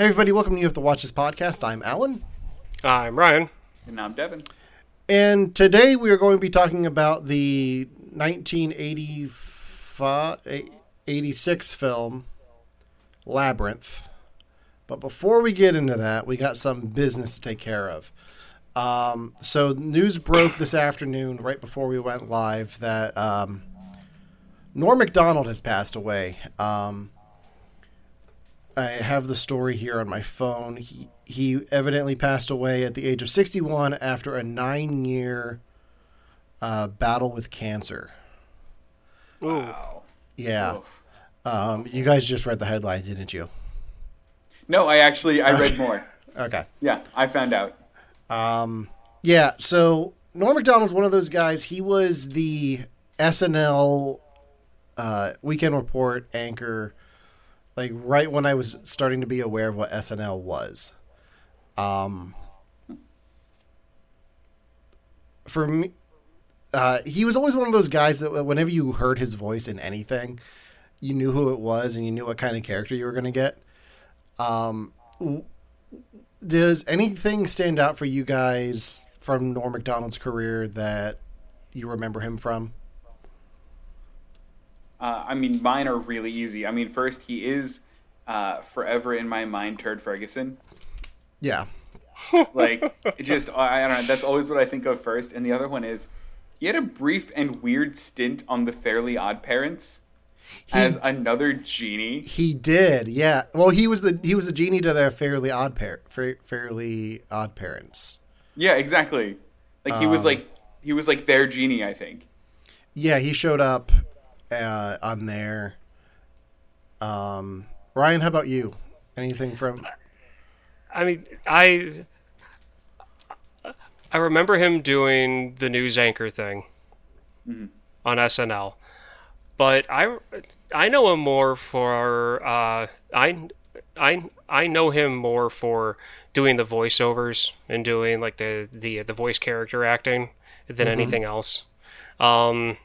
Hey, everybody, welcome to You Have to Watch This podcast. I'm Alan. I'm Ryan. And I'm Devin. And today we are going to be talking about the 1986 film Labyrinth. But before we get into that, we got some business to take care of. Um, so, news broke this afternoon, right before we went live, that um, Norm Macdonald has passed away. Um, I have the story here on my phone. He he evidently passed away at the age of 61 after a nine year uh, battle with cancer. Wow. Yeah. Um, you guys just read the headline, didn't you? No, I actually I read more. Okay. Yeah, I found out. Um, yeah. So Norm Macdonald's one of those guys. He was the SNL uh, Weekend Report anchor, like right when I was starting to be aware of what SNL was. Um, for me, uh, he was always one of those guys that whenever you heard his voice in anything, you knew who it was and you knew what kind of character you were going to get. Um, does anything stand out for you guys from Norm Macdonald's career that you remember him from? Uh, I mean, mine are really easy. I mean, first he is uh, forever in my mind, Turd Ferguson. Yeah. Like, it just I, I don't know. That's always what I think of first. And the other one is he had a brief and weird stint on The Fairly Odd Parents He, as another genie. he did, yeah. Well, he was the he was the genie to their Fairly Odd Par- Fairly Odd Parents. Yeah, exactly. Like he was Um, like he was like their genie. I think. Yeah, he showed up uh, on there. Um, Ryan, how about you? Anything from? I mean, I I remember him doing the news anchor thing on SNL, but I I know him more for uh, I I I know him more for doing the voiceovers and doing like the the the voice character acting than anything else. Um,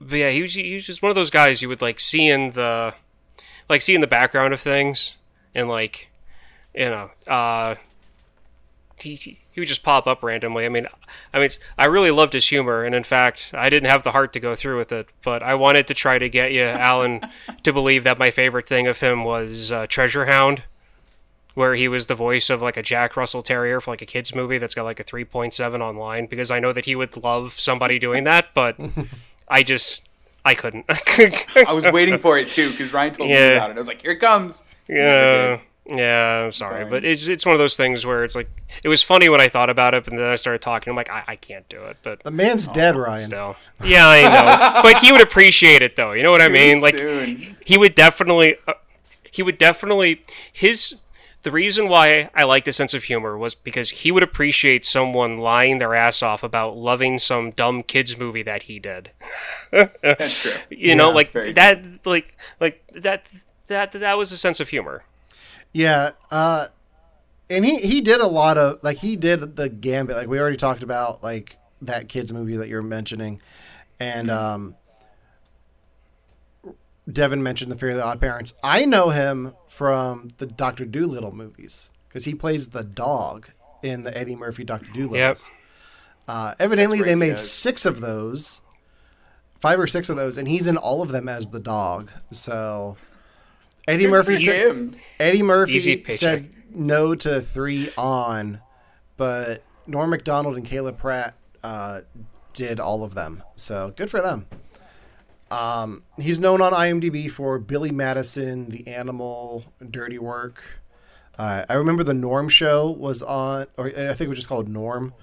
but yeah, he was he was just one of those guys you would like see in the like see in the background of things and like you know uh he, he would just pop up randomly. I mean i mean i really loved his humor and in fact i didn't have the heart to go through with it but i wanted to try to get you alan to believe that my favorite thing of him was uh, treasure hound where he was the voice of like a jack russell terrier for like a kids movie that's got like a 3.7 online because i know that he would love somebody doing that but i just i couldn't I was waiting for it too because Ryan told me about it. I was like, "Here it comes." Yeah, yeah. I'm sorry, Fine. but it's it's one of those things where it's like it was funny when I thought about it, and then I started talking. I'm like, I, I can't do it, but The man's dead, Ryan. still, yeah, I know. but he would appreciate it, though. You know what I mean? Like Soon. he would definitely, uh, he would definitely his. The reason why I liked his sense of humor was because he would appreciate someone lying their ass off about loving some dumb kids movie that he did. That's true. You know, Yeah, like very that, like like that. That that was a sense of humor. Yeah, uh, and he he did a lot of like he did the gambit. Like we already talked about, like that kids movie that you're mentioning, and um, Devin mentioned the Fairly Odd Parents. I know him from the Doctor Dolittle movies because he plays the dog in the Eddie Murphy Doctor Dolittle. Uh, evidently, they made does. six of those, five or six of those, and he's in all of them as the dog. So Eddie Good Murphy said. him. Eddie Murphy said no to three on, but Norm Macdonald and Kyla Pratt uh, did all of them. So good for them. Um, he's known on IMDb for Billy Madison, The Animal, Dirty Work. Uh, I remember the Norm show was on, or I think it was just called Norm,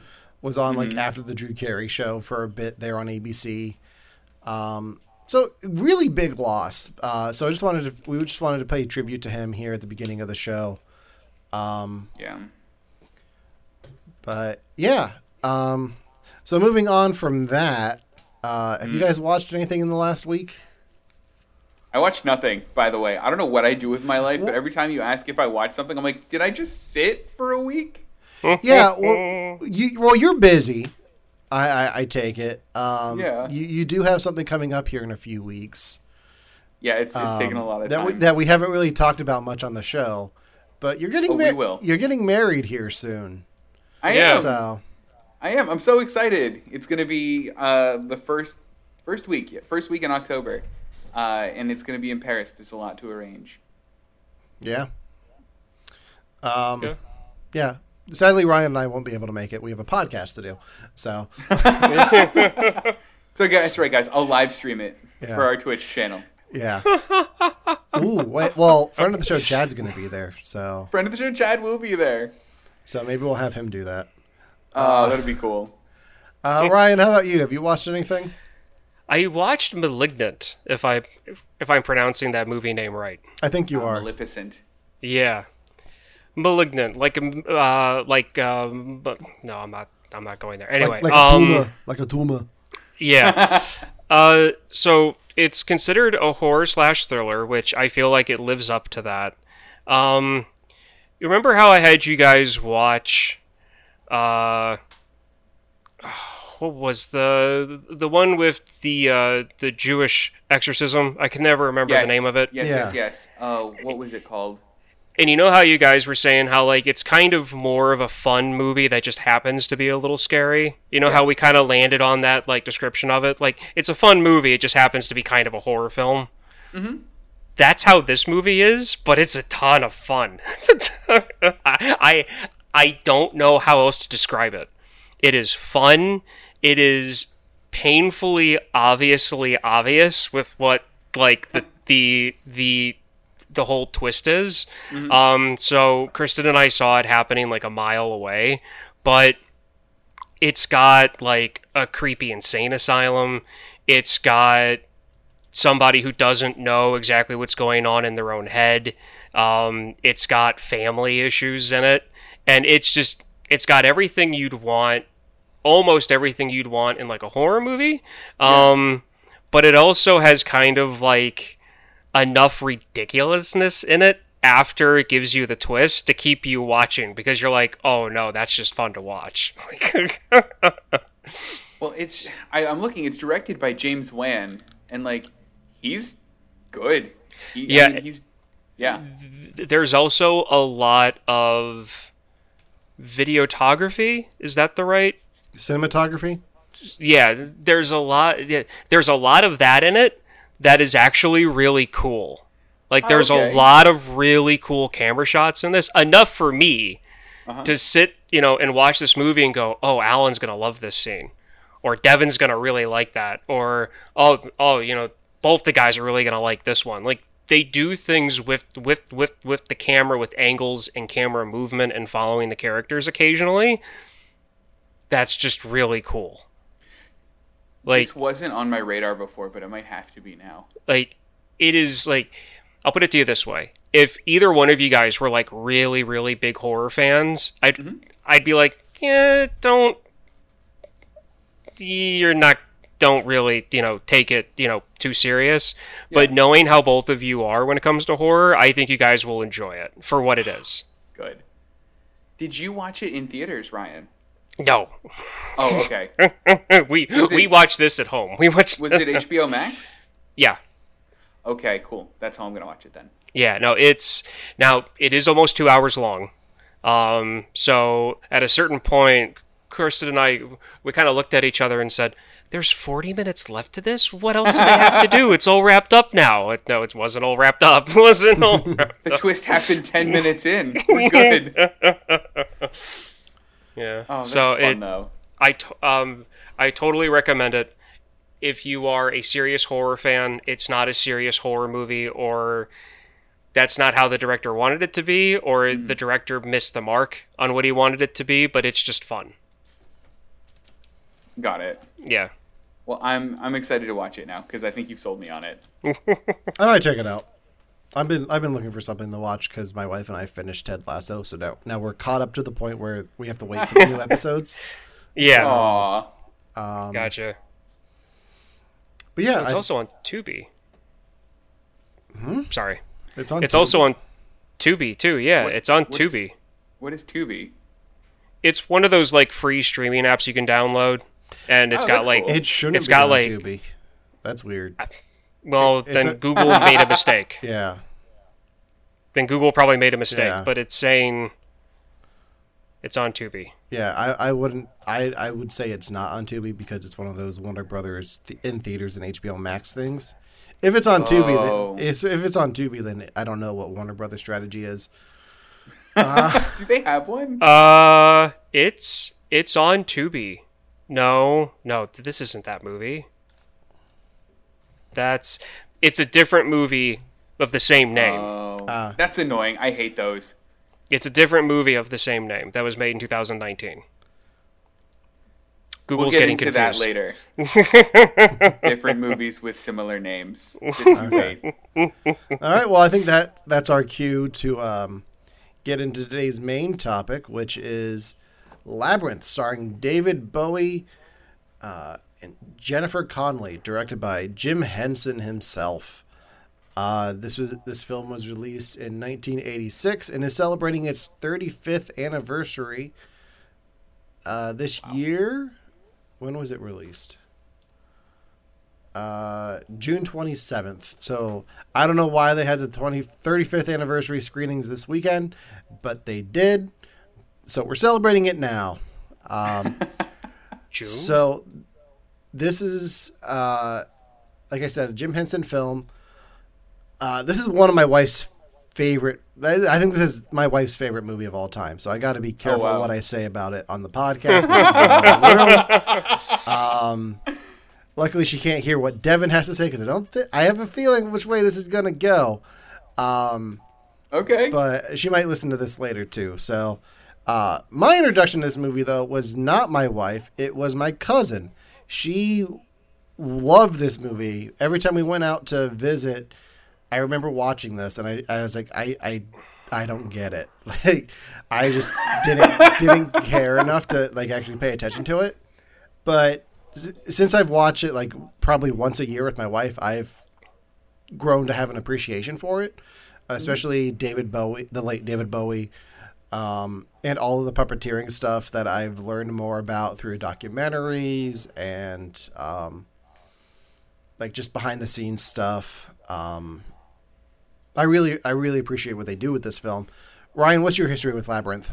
was on like after the Drew Carey show for a bit there on ABC. Um, so really big loss. Uh, so I just wanted to, we just wanted to pay tribute to him here at the beginning of the show. Um, Yeah. but yeah. Um, so moving on from that, uh, have you guys watched anything in the last week? I watched nothing, by the way. I don't know what I do with my life, but every time you ask if I watch something, I'm like, did I just sit for a week? Yeah, well, you well you're busy. I I, I take it. Um, Yeah. You you do have something coming up here in a few weeks. Yeah, it's, it's taken um, a lot of that time. we, that we haven't really talked about much on the show. but you're getting Oh, we will. you're getting married here soon. I Yeah. am. So I am. I'm so excited. It's gonna be uh, the first first week, first week in October, uh, and it's gonna be in Paris. There's a lot to arrange. yeah. Um, Yeah. yeah. Sadly, Ryan and I won't be able to make it. We have a podcast to do. So So, guys, that's right, guys. I'll live stream it Yeah. for our Twitch channel. yeah. Ooh, wait. Well, friend of the show, Chad's going to be there. So Friend of the show, Chad, will be there. so maybe we'll have him do that. Oh, that'd be cool. Uh, Ryan, how about you? Have you watched anything? I watched *Malignant*. If I if I'm pronouncing that movie name right. I think you Uh, are. Maleficent. Yeah, *Malignant*. Like um, uh, like um, but no, I'm not. I'm not going there. Anyway, like, like a um, tuna. Like a tuna. Yeah. uh, so it's considered a horror slash thriller, which I feel like it lives up to that. Um, you remember how I had you guys watch, uh, what was the the one with the uh, the Jewish exorcism? I can never remember Yes. the name of it. Yes, Yeah. yes, yes. Uh, what was it called? And you know how you guys were saying how like it's kind of more of a fun movie that just happens to be a little scary. You know how we kind of landed on that like description of it. Like it's a fun movie, it just happens to be kind of a horror film. Mm-hmm. That's how this movie is, but it's a ton of fun. It's a I, I I don't know how else to describe it. It is fun. It is painfully obviously obvious with what like the the the the whole twist is. Um, so Kristen and I saw it happening like a mile away, but it's got like a creepy insane asylum. It's got somebody who doesn't know exactly what's going on in their own head. Um, it's got family issues in it, and it's just it's got everything you'd want, almost everything you'd want in like a horror movie. Um, but it also has kind of like enough ridiculousness in it after it gives you the twist to keep you watching because you're like, oh no, that's just fun to watch. Well, it's I, I'm looking. It's directed by James Wan, and like he's good. He, Yeah. I mean, he's yeah. There's also a lot of videography. Is that the right? Cinematography? Yeah, there's a lot. Yeah, there's a lot of that in it that is actually really cool. Like there's Okay. a lot of really cool camera shots in this. Enough for me Uh-huh. to sit, you know, and watch this movie and go, "Oh, Alan's gonna love this scene," or "Devin's gonna really like that," or "Oh, oh, you know, both the guys are really gonna like this one." Like they do things with with with with the camera, with angles and camera movement and following the characters occasionally. That's just really cool. Like this wasn't on my radar before, but it might have to be now. like it is like I'll put it to you this way. If either one of you guys were like really, really big horror fans, I'd mm-hmm. I'd be like, yeah, don't you're not don't really, you know, take it, you know, too serious. But knowing how both of you are when it comes to horror, I think you guys will enjoy it for what it is. Good. Did you watch it in theaters, Ryan? No. Oh, okay. we Was we it- watched this at home. We watched Was this- it HBO Max? Yeah. Okay, cool. That's how I'm gonna watch it then. Yeah, no, it's now it is almost two hours long. Um, so at a certain point, Kirsten and I we kind of looked at each other and said, "There's 40 minutes left to this. What else do they have to do? It's all wrapped up now." It- No, it wasn't all wrapped up. It wasn't all. The up. twist happened ten minutes in. We're good. Yeah. Oh, that's so fun it, though. I t- um I totally recommend it. If you are a serious horror fan, it's not a serious horror movie, or that's not how the director wanted it to be, or Hmm. the director missed the mark on what he wanted it to be. But it's just fun. Got it. Yeah. Well, I'm I'm excited to watch it now because I think you've sold me on it. I might check it out. I've been I've been looking for something to watch because my wife and I finished Ted Lasso, so now now we're caught up to the point where we have to wait for new episodes. Yeah. Aw. Um, Gotcha. But yeah, It's I- also on Tubi. Sorry. it's on. It's Tubi. also on Tubi too. Yeah, What- it's on what's- Tubi. What is Tubi? It's one of those like free streaming apps you can download, and it's Oh, got like cool. It shouldn't it's be got, on like- Tubi. That's weird. well, It's then a- Google made a mistake. Yeah. then Google probably made a mistake. Yeah. But it's saying it's on Tubi. Yeah, I, I wouldn't. I I would say it's not on Tubi because it's one of those Warner Brothers th- in theaters and HBO Max things. If it's on Tubi, Oh. then, it's, if it's on Tubi, then I don't know what Warner Brothers strategy is. Do they have one? Uh, it's it's on Tubi. No, no, this isn't that movie. That's it's a different movie of the same name. Oh, Ah. that's annoying. I hate those. It's a different movie of the same name that was made in 2019. We'll Google's get getting into confused. that later. Different movies with similar names. Just you wait. All right. Well, I think that that's our cue to um, get into today's main topic, which is Labyrinth, starring David Bowie uh, and Jennifer Connelly, directed by Jim Henson himself. Uh, this was this film was released in 1986 and is celebrating its 35th anniversary uh, this year. When was it released? uh, June 27th. So I don't know why they had the 20, 35th anniversary screenings this weekend, but they did. So we're celebrating it now. Um, so this is, uh, like I said, a Jim Henson film. Uh, this is one of my wife's favorite. I think this is my wife's favorite movie of all time. So I got to be careful wow. what I say about it on the podcast. because it's in the room. Um, luckily, she can't hear what Devin has to say because I don't. Th- I have a feeling which way this is gonna go. Um, Okay. but she might listen to this later too. So, uh, my introduction to this movie though was not my wife; it was my cousin. She loved this movie. Every time we went out to visit, I remember watching this, and I, I was like, I, I, I don't get it. Like, I just didn't didn't care enough to like actually pay attention to it. But since I've watched it like probably once a year with my wife, I've grown to have an appreciation for it, especially David Bowie, the late David Bowie, um, and all of the puppeteering stuff that I've learned more about through documentaries and um, like just behind the scenes stuff. Um, I really, I really appreciate what they do with this film. Ryan, what's your history with Labyrinth?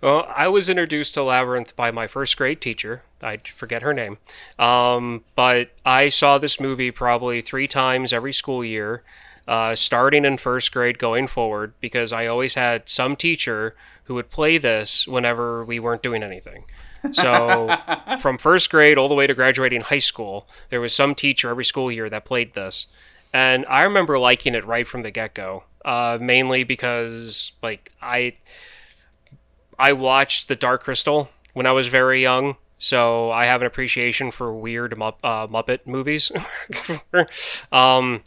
Well, I was introduced to Labyrinth by my first grade teacher. I forget her name. Um, but I saw this movie probably three times every school year, uh, starting in first grade going forward, because I always had some teacher who would play this whenever we weren't doing anything. So from first grade all the way to graduating high school, there was some teacher every school year that played this. And I remember liking it right from the get go, uh, mainly because, like, I. I watched The Dark Crystal when I was very young, so I have an appreciation for weird uh, Muppet movies. um,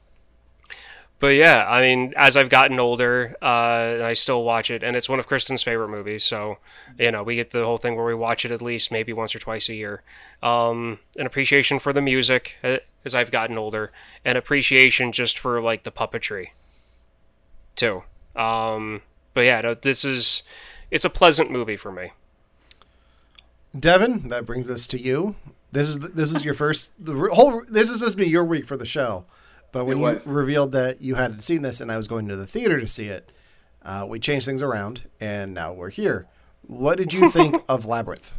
but yeah, I mean, as I've gotten older, uh, I still watch it, and it's one of Kristen's favorite movies. So, you know, we get the whole thing where we watch it at least maybe once or twice a year. Um, an appreciation for the music uh, as I've gotten older, and appreciation just for like the puppetry, too. Um, but yeah, no, this is it's a pleasant movie for me. Devin, that brings us to you. This is this is your first the whole. This is supposed to be your week for the show, but when It you was. revealed that you hadn't seen this and I was going to the theater to see it, uh, we changed things around and now we're here. What did you think of Labyrinth?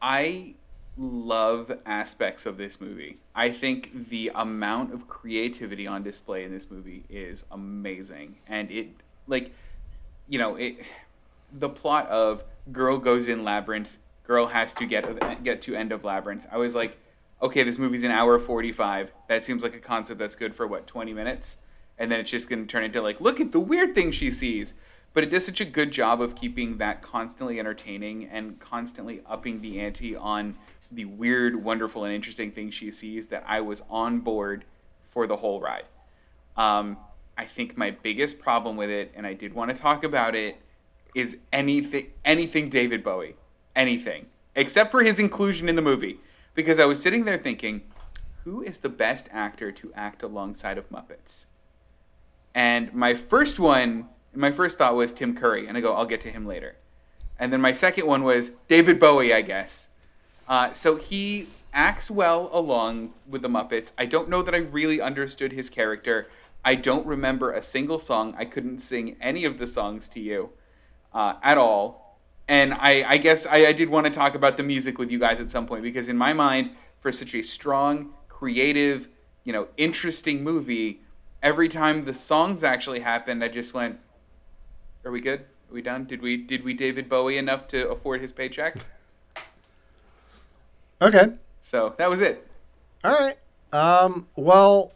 I love aspects of this movie. I think the amount of creativity on display in this movie is amazing. And it like you know, it the plot of girl goes in labyrinth, girl has to get get to end of labyrinth. I was like, okay, this movie's an hour 45. That seems like a concept that's good for what 20 minutes. And then it's just going to turn into like, look at the weird thing she sees. But it does such a good job of keeping that constantly entertaining and constantly upping the ante on the weird, wonderful, and interesting things she sees that I was on board for the whole ride. Um, I think my biggest problem with it, and I did want to talk about it, is anything anything David Bowie, anything except for his inclusion in the movie. Because I was sitting there thinking, who is the best actor to act alongside of Muppets? And my first one, my first thought was Tim Curry, and I go, I'll get to him later. And then my second one was David Bowie, I guess. Uh, so he acts well along with the Muppets. I don't know that I really understood his character, I don't remember a single song. I couldn't sing any of the songs to you uh, at all. And I, I guess I, I did want to talk about the music with you guys at some point because in my mind, for such a strong, creative, you know, interesting movie, every time the songs actually happened, I just went, "Are we good? Are we done? Did we did we David Bowie enough to afford his paycheck?" Okay. So that was it. All right. Um, well,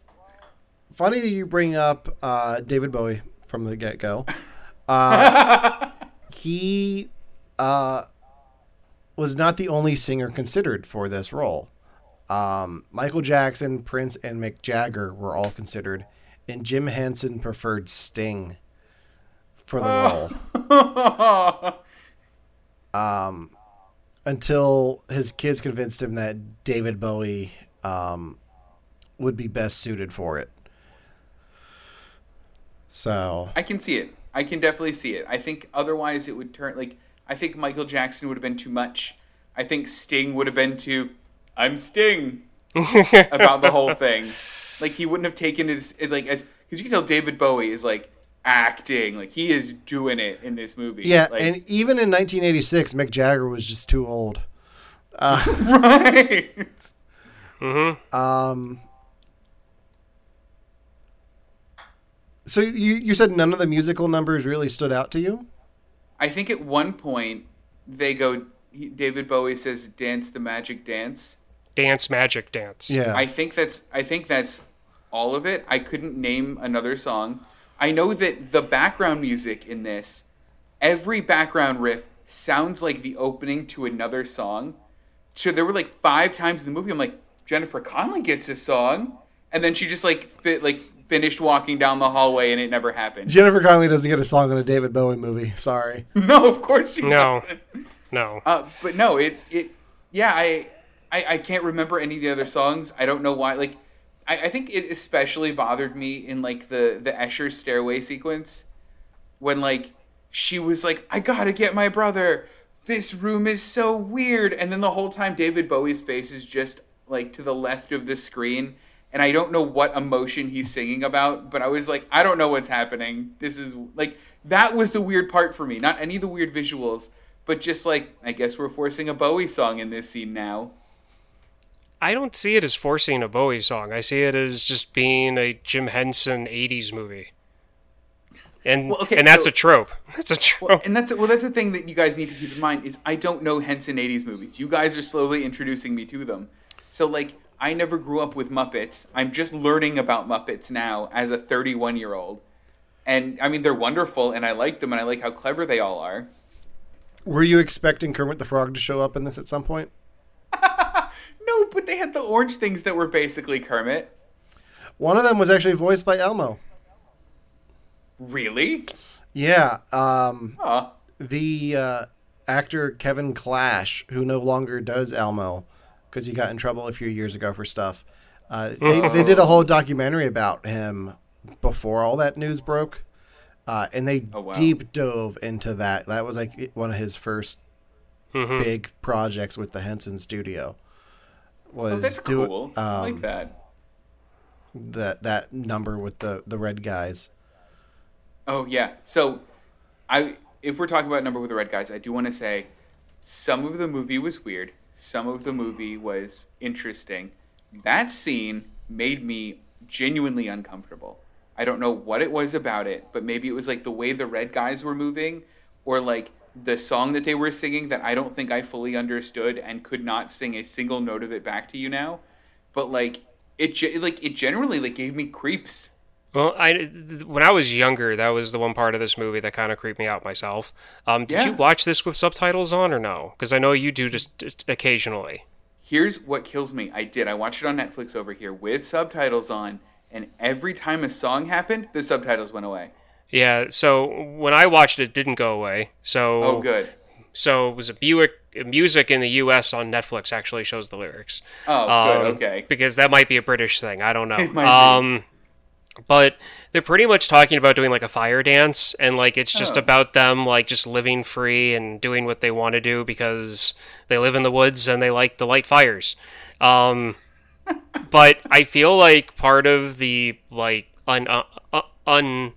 funny that you bring up uh, David Bowie from the get go. Uh, he uh, was not the only singer considered for this role. Um, Michael Jackson, Prince, and Mick Jagger were all considered, and Jim Henson preferred Sting for the role. um, until his kids convinced him that David Bowie um, would be best suited for it. So I can see it. I can definitely see it. I think otherwise it would turn like I think Michael Jackson would have been too much. I think Sting would have been too I'm Sting about the whole thing. Like he wouldn't have taken his like as because you can tell David Bowie is like acting like he is doing it in this movie. Yeah, like, and even in 1986, Mick Jagger was just too old. Uh, right. Mm-hmm. Um. So you you said none of the musical numbers really stood out to you? I think at one point they go. He, David Bowie says, "Dance the magic dance." Dance magic dance. Yeah. I think that's. I think that's all of it. I couldn't name another song. I know that the background music in this, every background riff sounds like the opening to another song. So there were like five times in the movie. I'm like, Jennifer Connelly gets a song, and then she just like fit like finished walking down the hallway, and it never happened. Jennifer Connelly doesn't get a song in a David Bowie movie. Sorry. no, of course she No. doesn't. No. Uh, but no, it it yeah, I, I I can't remember any of the other songs. I don't know why. Like, I, I think it especially bothered me in like the the Escher stairway sequence when like she was like, "I gotta get my brother. This room is so weird," and then the whole time David Bowie's face is just like to the left of the screen. And I don't know what emotion he's singing about, but I was like, I don't know what's happening. This is like that was the weird part for me. Not any of the weird visuals, but just like I guess we're forcing a Bowie song in this scene now. I don't see it as forcing a Bowie song. I see it as just being a Jim Henson '80s movie, and Well, okay, and that's so- a trope. That's a trope. Well, and that's well, that's the thing that you guys need to keep in mind is I don't know Henson '80s movies. You guys are slowly introducing me to them. So like I never grew up with Muppets. I'm just learning about Muppets now as a 31 year old. And I mean they're wonderful and I like them and I like how clever they all are. Were you expecting Kermit the Frog to show up in this at some point? No, but they had the orange things that were basically Kermit. One of them was actually voiced by Elmo. Really? Yeah. Um, Huh. the uh, actor Kevin Clash, who no longer does Elmo because he got in trouble a few years ago for stuff. Uh, they, they did a whole documentary about him before all that news broke, uh, and they Oh, wow. deep dove into that. That was like one of his first Mhm. big projects with the Henson Studio. Was Oh, that's do- cool. I like um, that. that that number with the the red guys. Oh yeah. So, I if we're talking about number with the red guys, I do want to say some of the movie was weird. Some of the movie was interesting. That scene made me genuinely uncomfortable. I don't know what it was about it, but maybe it was like the way the red guys were moving, or like the song that they were singing that I don't think I fully understood and could not sing a single note of it back to you now. But like it, like it generally like gave me creeps. Well, I when I was younger, that was the one part of this movie that kind of creeped me out myself. Um, did Yeah. you watch this with subtitles on or no? Because I know you do just occasionally. Here's what kills me. I did. I watched it on Netflix over here with subtitles on, and every time a song happened, the subtitles went away. Yeah. So when I watched it, it didn't go away. So Oh, good. So it was a Buick music in the U.S. on Netflix actually shows the lyrics. Oh, Um, good. Okay. Because that might be a British thing. I don't know. It might be. um, but they're pretty much talking about doing like a fire dance, and like it's just Oh. about them like just living free and doing what they want to do because they live in the woods and they like to light fires. Um, but I feel like part of the like un, uh, uh, un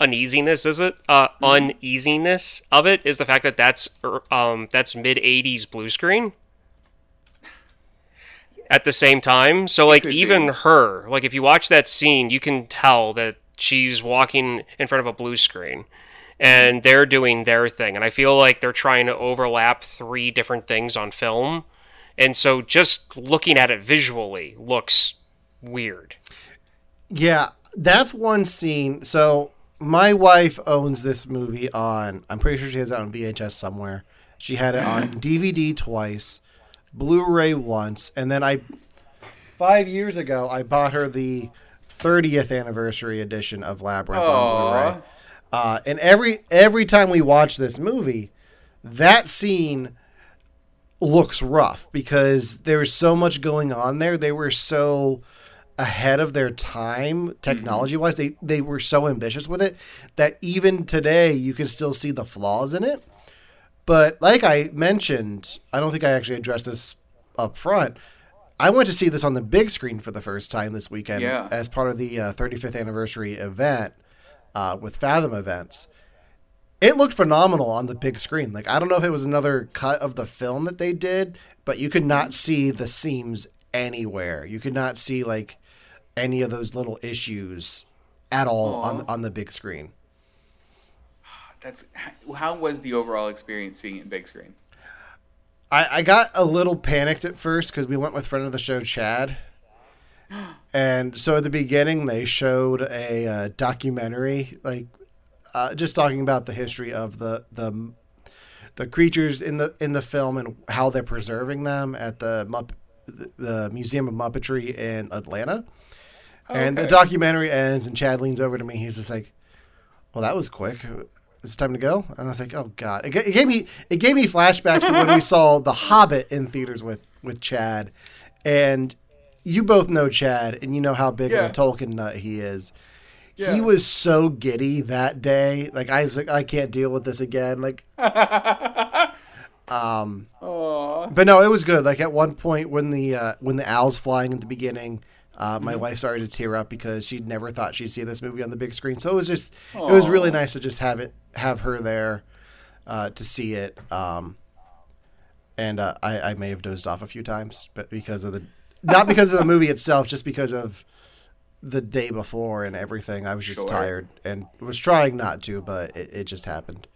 uneasiness is it uh, Mm-hmm. uneasiness of it is the fact that that's er, um that's mid 80s blue screen at the same time so like even be. her like if you watch that scene you can tell that she's walking in front of a blue screen and mm-hmm. they're doing their thing and i feel like they're trying to overlap three different things on film and so just looking at it visually looks weird Yeah, that's one scene. So my wife owns this movie on. I'm pretty sure she has it on VHS somewhere. She had it on DVD twice, Blu-ray once, and then I five years ago I bought her the 30th anniversary edition of Labyrinth on Blu-ray. Uh, and every every time we watch this movie, that scene looks rough because there's so much going on there. They were so ahead of their time technology wise. They they were so ambitious with it that even today you can still see the flaws in it. But like I mentioned, I don't think I actually addressed this up front. I went to see this on the big screen for the first time this weekend Yeah. as part of the uh, 35th anniversary event uh, with Fathom Events. It looked phenomenal on the big screen. Like I don't know if it was another cut of the film that they did, but you could not see the seams anywhere. You could not see like any of those little issues at all on on the big screen. That's how was the overall experience seeing it in big screen? I, I got a little panicked at first because we went with friend of the show Chad, and so at the beginning they showed a uh, documentary, like uh, just talking about the history of the the the creatures in the in the film and how they're preserving them at the Mupp- the Museum of Muppetry in Atlanta. And the documentary ends, and Chad leans over to me. He's just like, "Well, that was quick. It's time to go." And I was like, "Oh God!" It, it gave me it gave me flashbacks to when we saw The Hobbit in theaters with with Chad, and you both know Chad, and you know how big Yeah. of a Tolkien nut he is. Yeah. He was so giddy that day. Like I was like, I can't deal with this again. Like, um, Aw. but no, it was good. Like at one point when the uh, when the owl's flying at the beginning, uh, my Mm-hmm. wife started to tear up because she'd never thought she'd see this movie on the big screen. So it was just it was really nice to just have it have her there uh, to see it. Um, and uh, I, I may have dozed off a few times, but because of the not because of the movie itself, just because of the day before and everything. I was just Sure. tired and was trying not to, but it, it just happened.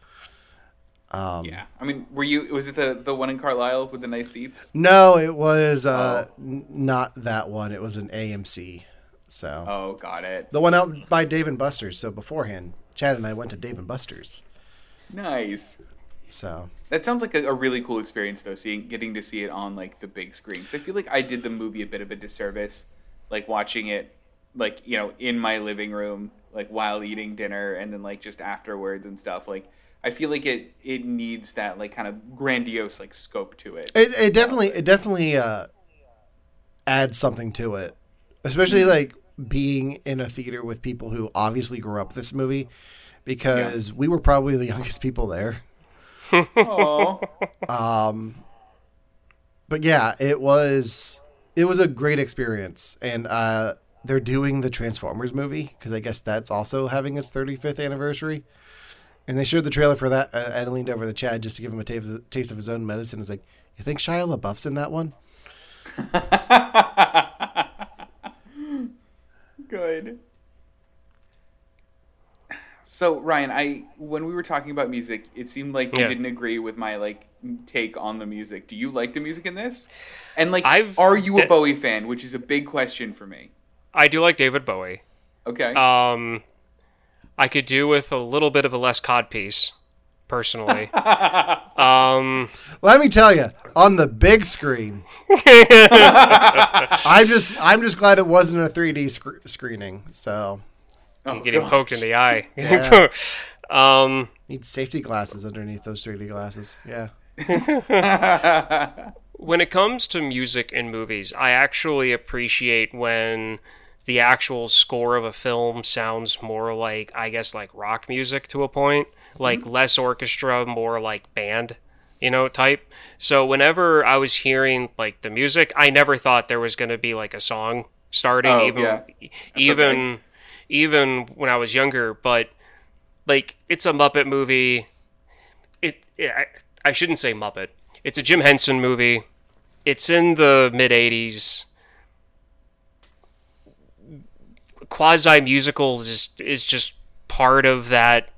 Um, Yeah, I mean, were you? Was it the the one in Carlisle with the nice seats? No, it was uh, Oh. n- not that one. It was an AMC. So Oh, got it. the one out by Dave and Buster's. So beforehand, Chad and I went to Dave and Buster's. Nice. So That sounds like a, a really cool experience, though. Seeing, getting to see it on like the big screen. So I feel like I did the movie a bit of a disservice, like watching it, like you know, in my living room, like while eating dinner, and then like just afterwards and stuff. Like I feel like it it needs that like kind of grandiose like scope to it. it, it definitely it definitely uh, adds something to it, especially like being in a theater with people who obviously grew up this movie, because we were probably the youngest people there. Oh, Um, but yeah, it was it was a great experience, and uh, they're doing the Transformers movie because I guess that's also having its 35th anniversary. And they showed the trailer for that. Uh, I leaned over to Chad just to give him a taste, taste of his own medicine. Is like, you think Shia LaBeouf's in that one? good. So Ryan, I when we were talking about music, it seemed like you Yeah. didn't agree with my like take on the music. Do you like the music in this? And like, I've- are you a that- Bowie fan? Which is a big question for me. I do like David Bowie. Okay. Um, I could do with a little bit of a less cod piece, personally. um, Let me tell you, on the big screen, I'm just I'm just glad it wasn't a 3D sc- screening. So oh, getting gosh. poked in the eye. Yeah. um, need safety glasses underneath those 3D glasses. Yeah. when it comes to music in movies, I actually appreciate when the actual score of a film sounds more like, I guess, like rock music to a point, mm-hmm. like less orchestra, more like band, you know, type. So whenever I was hearing like the music, I never thought there was going to be like a song starting, Oh, even yeah. even. even when I was younger. But like, it's a Muppet movie. It, it I, I shouldn't say Muppet. It's a Jim Henson movie. It's in the mid '80s. Quasi musical is is just part of that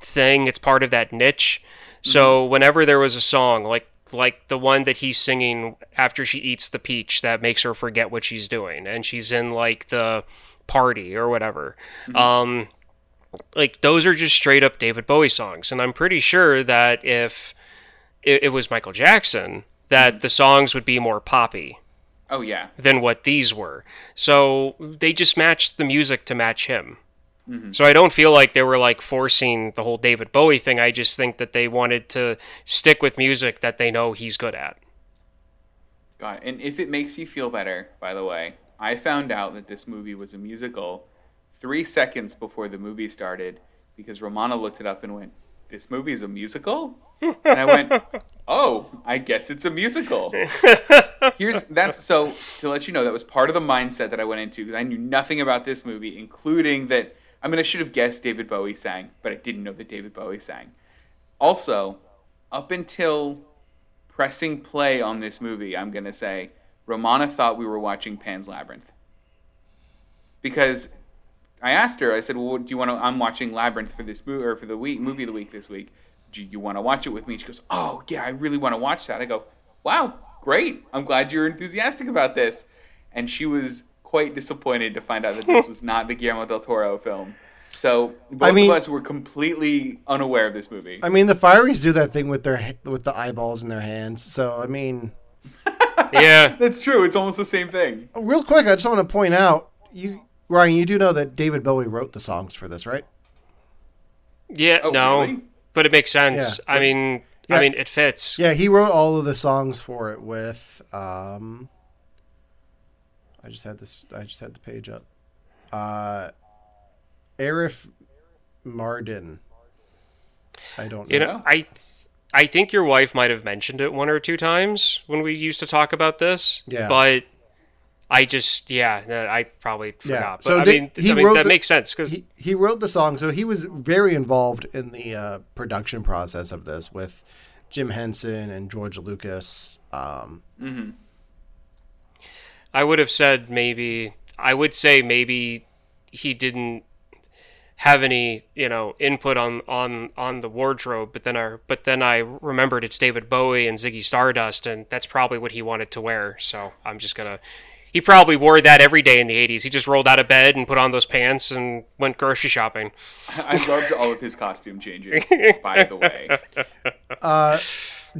thing. It's part of that niche. So mm-hmm. whenever there was a song like like the one that he's singing after she eats the peach that makes her forget what she's doing and she's in like the party or whatever. Mm-hmm. Um like those are just straight up David Bowie songs and I'm pretty sure that if it, it was Michael Jackson that mm-hmm. the songs would be more poppy Oh yeah. than what these were. So they just matched the music to match him. Mm-hmm. So I don't feel like they were like forcing the whole David Bowie thing. I just think that they wanted to stick with music that they know he's good at. Got it. And if it makes you feel better, by the way, I found out that this movie was a musical three seconds before the movie started because Romana looked it up and went, This movie is a musical? And I went, Oh, I guess it's a musical. Here's that's so to let you know that was part of the mindset that I went into because I knew nothing about this movie, including that I mean I should have guessed David Bowie sang, but I didn't know that David Bowie sang. Also, up until pressing play on this movie, I'm gonna say, Romana thought we were watching Pan's Labyrinth. Because I asked her, I said, "Well, do you want to? I'm watching Labyrinth for this movie or for the week movie of the week this week. Do you want to watch it with me?" She goes, "Oh yeah, I really want to watch that." I go, "Wow, great! I'm glad you're enthusiastic about this." And she was quite disappointed to find out that this was not the Guillermo del Toro film. So both mean- of us were completely unaware of this movie. I mean, the Fireys do that thing with their with the eyeballs in their hands. So I mean, Yeah. That's true. It's almost the same thing. real quick, I just want to point out you, Ryan. You do know that David Bowie wrote the songs for this, right? Yeah, Oh, no. really? But it makes sense. Yeah. I mean Yeah. I mean it fits. Yeah, he wrote all of the songs for it with. Um, I just had this. I just had the page up. Uh, Arif Mardin. I don't know. You know, I I think your wife might have mentioned it one or two times when we used to talk about this. Yeah. But I just yeah, I probably forgot. But So I did- mean, he I mean wrote that the- makes sense because he, he wrote the song, so he was very involved in the uh, production process of this with Jim Henson and George Lucas. Um, I would have said maybe I would say maybe he didn't have any you know input on on on the wardrobe but then I but then I remembered it's David Bowie and Ziggy Stardust and that's probably what he wanted to wear so I'm just gonna he probably wore that every day in the 80s he just rolled out of bed and put on those pants and went grocery shopping I loved all of his costume changes, by the way. uh,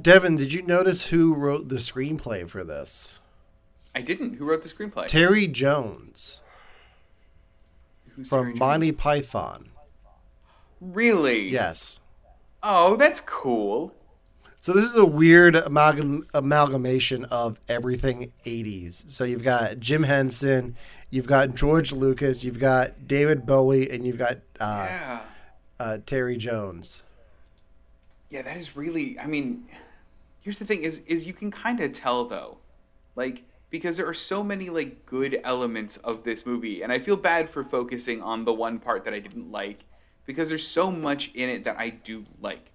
Devin, did you notice who wrote the screenplay for this? I didn't. Who wrote the screenplay? Terry Jones Who's from Terry Jones? Monty Python. Really? Yes. Oh, that's cool. So this is a weird amalgam- amalgamation of everything 80s. So you've got Jim Henson, you've got George Lucas, you've got David Bowie, and you've got uh, Yeah. uh, Terry Jones. Yeah, that is really. I mean, here's the thing: is is you can kind of tell though, like because there are so many like good elements of this movie, and I feel bad for focusing on the one part that I didn't like because there's so much in it that I do like.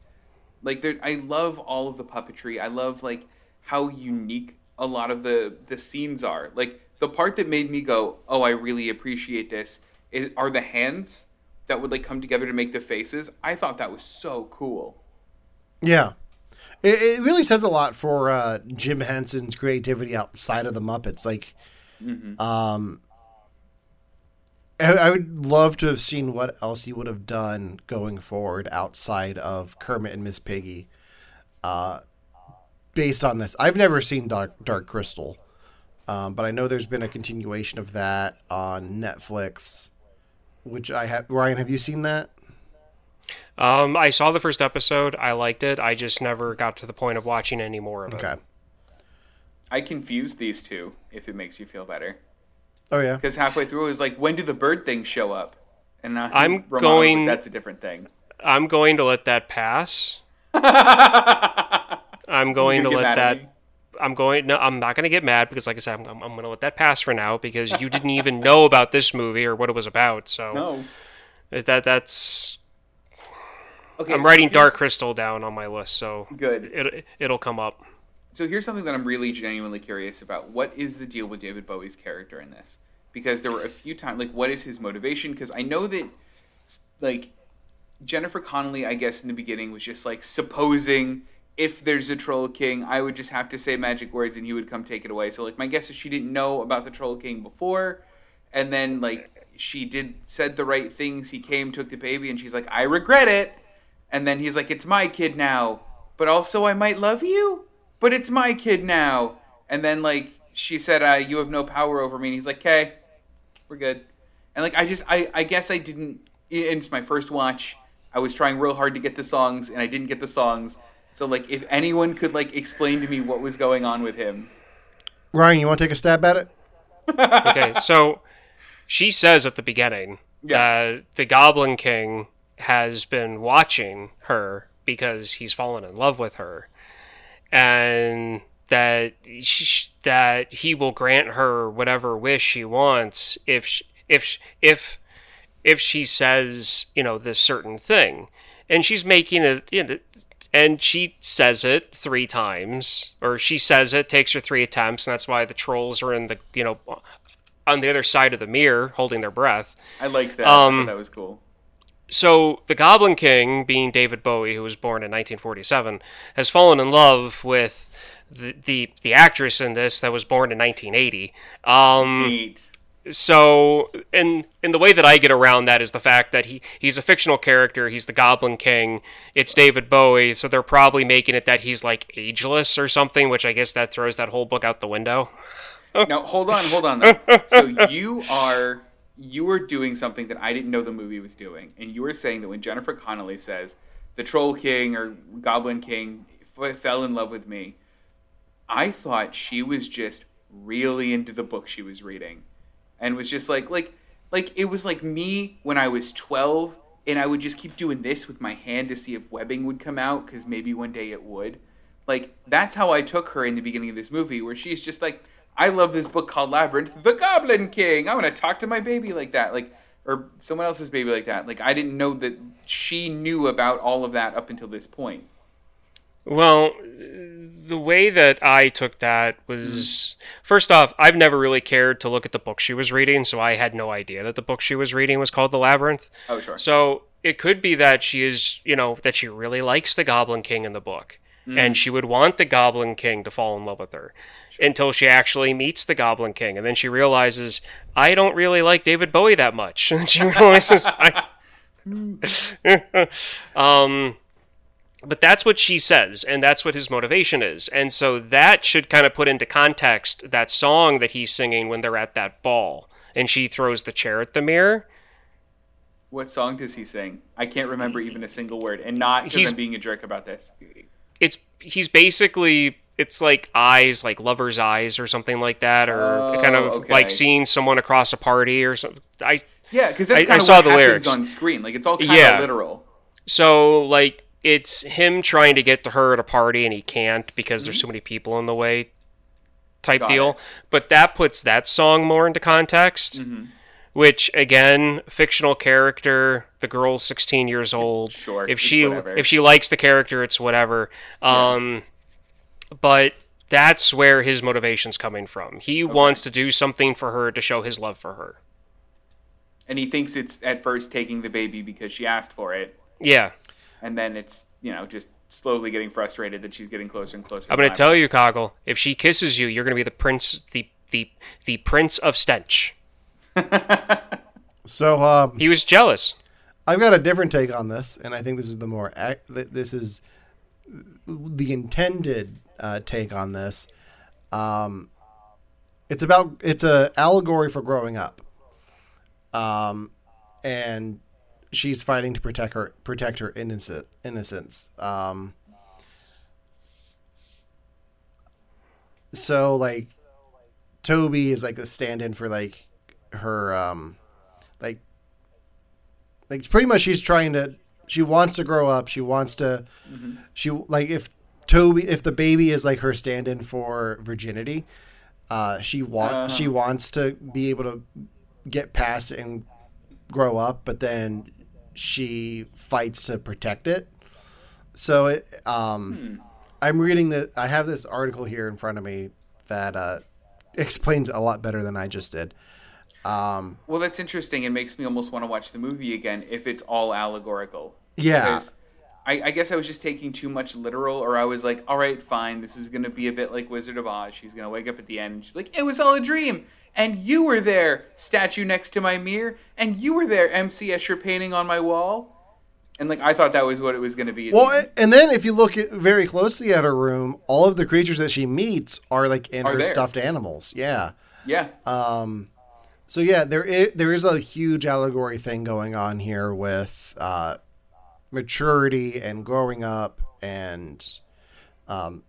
Like there, I love all of the puppetry. I love like how unique a lot of the the scenes are. Like the part that made me go, "Oh, I really appreciate this," is, are the hands that would like come together to make the faces. I thought that was so cool. Yeah. It, it really says a lot for uh, Jim Henson's creativity outside of the Muppets. Like, um, I, I would love to have seen what else he would have done going forward outside of Kermit and Miss Piggy. Uh, based on this, I've never seen Dark Dark Crystal, um, but I know there's been a continuation of that on Netflix. Which I have. Ryan, have you seen that? um I saw the first episode I liked it I just never got to the point of watching any more of it Okay. I confused these two, if it makes you feel better. Oh yeah. Because halfway through, it was like, when do the bird things show up? And uh, I'm Romana was like, going- That's a different thing. I'm going to let that pass I'm going to let that? I'm going. No, I'm not going to get mad because, like I said, I'm, I'm going to let that pass for now because you didn't even know about this movie or what it was about. So No. that that's. Okay. I'm so writing Dark Crystal down on my list, so Good. it it'll come up. So here's something that I'm really genuinely curious about. What is the deal with David Bowie's character in this? Because there were a few times, like, what is his motivation? Because I know that, like, Jennifer Connelly, I guess, in the beginning was just like supposing if there's a Troll King, I would just have to say magic words and he would come take it away. So, like, my guess is she didn't know about the Troll King before, and then like she did said the right things. He came, took the baby, and she's like, I regret it. And then he's like, It's my kid now, but also I might love you, but it's my kid now. And then like she said, uh, You have no power over me. And he's like, Okay, we're good. And like I just, I, I guess I didn't. It's my first watch. I was trying real hard to get the songs, and I didn't get the songs. So like, if anyone could like explain to me what was going on with him. Ryan, you want to take a stab at it? Okay, so she says at the beginning Yeah. that the Goblin King has been watching her because he's fallen in love with her, and that sh that he will grant her whatever wish she wants if sh if if if she says you know this certain thing, and she's making it. You know, and she says it three times, or she says it, takes her three attempts, and that's why the trolls are in the you know on the other side of the mirror holding their breath. I like that. Um, that was cool. So the Goblin King, being David Bowie, who was born in 1947, has fallen in love with the the, the actress in this that was born in 1980. Um, Neat. so and and the way that I get around that is the fact that he he's a fictional character. He's the Goblin King. It's David Bowie, so they're probably making it that he's like ageless or something, which I guess that throws that whole book out the window. Now hold on, hold on. Though. So you are you were doing something that I didn't know the movie was doing, and you were saying that when Jennifer Connelly says the Troll King or Goblin King f- fell in love with me, I thought she was just really into the book she was reading, and was just like like like it was like me when I was twelve, and I would just keep doing this with my hand to see if webbing would come out because maybe one day it would. Like that's how I took her in the beginning of this movie, where she's just like, "I love this book called Labyrinth, The Goblin King. I'm gonna talk to my baby like that, like or someone else's baby like that." Like I didn't know that she knew about all of that up until this point. Well, the way that I took that was first off, I've never really cared to look at the book she was reading, so I had no idea that the book she was reading was called The Labyrinth. Oh sure. So it could be that she is, you know, that she really likes the Goblin King in the book, and mm. she would want the Goblin King to fall in love with her until she actually meets the Goblin King, and then she realizes I don't really like David Bowie that much, and she realizes I. um, but that's what she says, and that's what his motivation is, and so that should kind of put into context that song that he's singing when they're at that ball, and she throws the chair at the mirror. What song does he sing? I can't remember even a single word, and not because He's- I'm being a jerk about this. it's he's basically it's like eyes like lover's eyes or something like that or Oh, kind of okay. like seeing someone across a party or something i Yeah, because I- I saw the lyrics. on screen. Like it's all kind Yeah. of literal. so like it's him trying to get to her at a party and he can't because there's so many people in the way type Got deal it. but that puts that song more into context Mm-hmm. which again fictional character the girl's 16 years old Sure, if she whatever. if she likes the character it's whatever um but that's where his motivation's coming from. He wants to do something for her to show his love for her. And he thinks it's at first taking the baby because she asked for it, yeah. And then it's you know just slowly getting frustrated that she's getting closer and closer. i'm going to tell you Hoggle if she kisses you you're going to be the prince the the the prince of stench. So um, he was jealous. I've got a different take on this, and I think this is the more ac- this is the intended uh, take on this. Um, it's about it's a allegory for growing up, um, and she's fighting to protect her protect her innocent innocence. Um, so like Toby is like the stand-in for like her um like like pretty much she's trying to she wants to grow up she wants to she like if Toby, if the baby is like her stand-in for virginity, uh, she want Uh-huh. she wants to be able to get past and grow up, but then she fights to protect it. So it, um, I'm reading that. I have this article here in front of me that uh, explains a lot better than I just did. Um, Well, that's interesting. It makes me almost want to watch the movie again if it's all allegorical. yeah, Because I, I guess I was just taking too much literal, or I was like, all right, fine, this is going to be a bit like Wizard of Oz. She's going to wake up at the end and she's like, it was all a dream. And you were there, statue next to my mirror. And you were there, MC Escher painting on my wall. And like, I thought that was what it was going to be. Well, and then if you look at very closely at her room, all of the creatures that she meets are like in Are her there. stuffed animals. Yeah. yeah. Um, so yeah, there is, there is a huge allegory thing going on here with uh, maturity and growing up and um,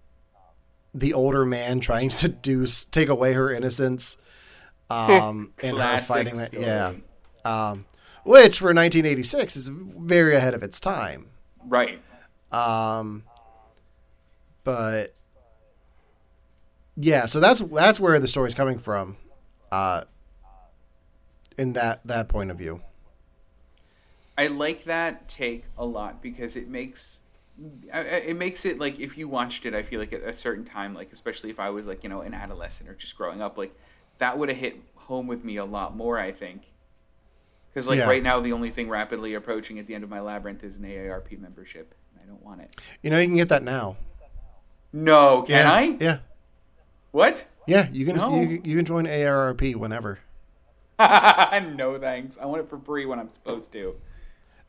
the older man trying to do take away her innocence um, and her fighting that. Yeah. Um, which for 1986 is very ahead of its time. Right. Um, but yeah, so that's that's where the story's coming from, uh, in that that point of view. I like that take a lot because it makes it makes it like if you watched it, I feel like at a certain time, like especially if I was like you know an adolescent or just growing up, like that would have hit home with me a lot more. I think because like Yeah. right now, the only thing rapidly approaching at the end of my labyrinth is an AARP membership. and I don't want it. You know, you can get that now. No, can yeah, I? Yeah, What? yeah. You can No. you, you can join AARP whenever. no thanks. I want it for free when I'm supposed to.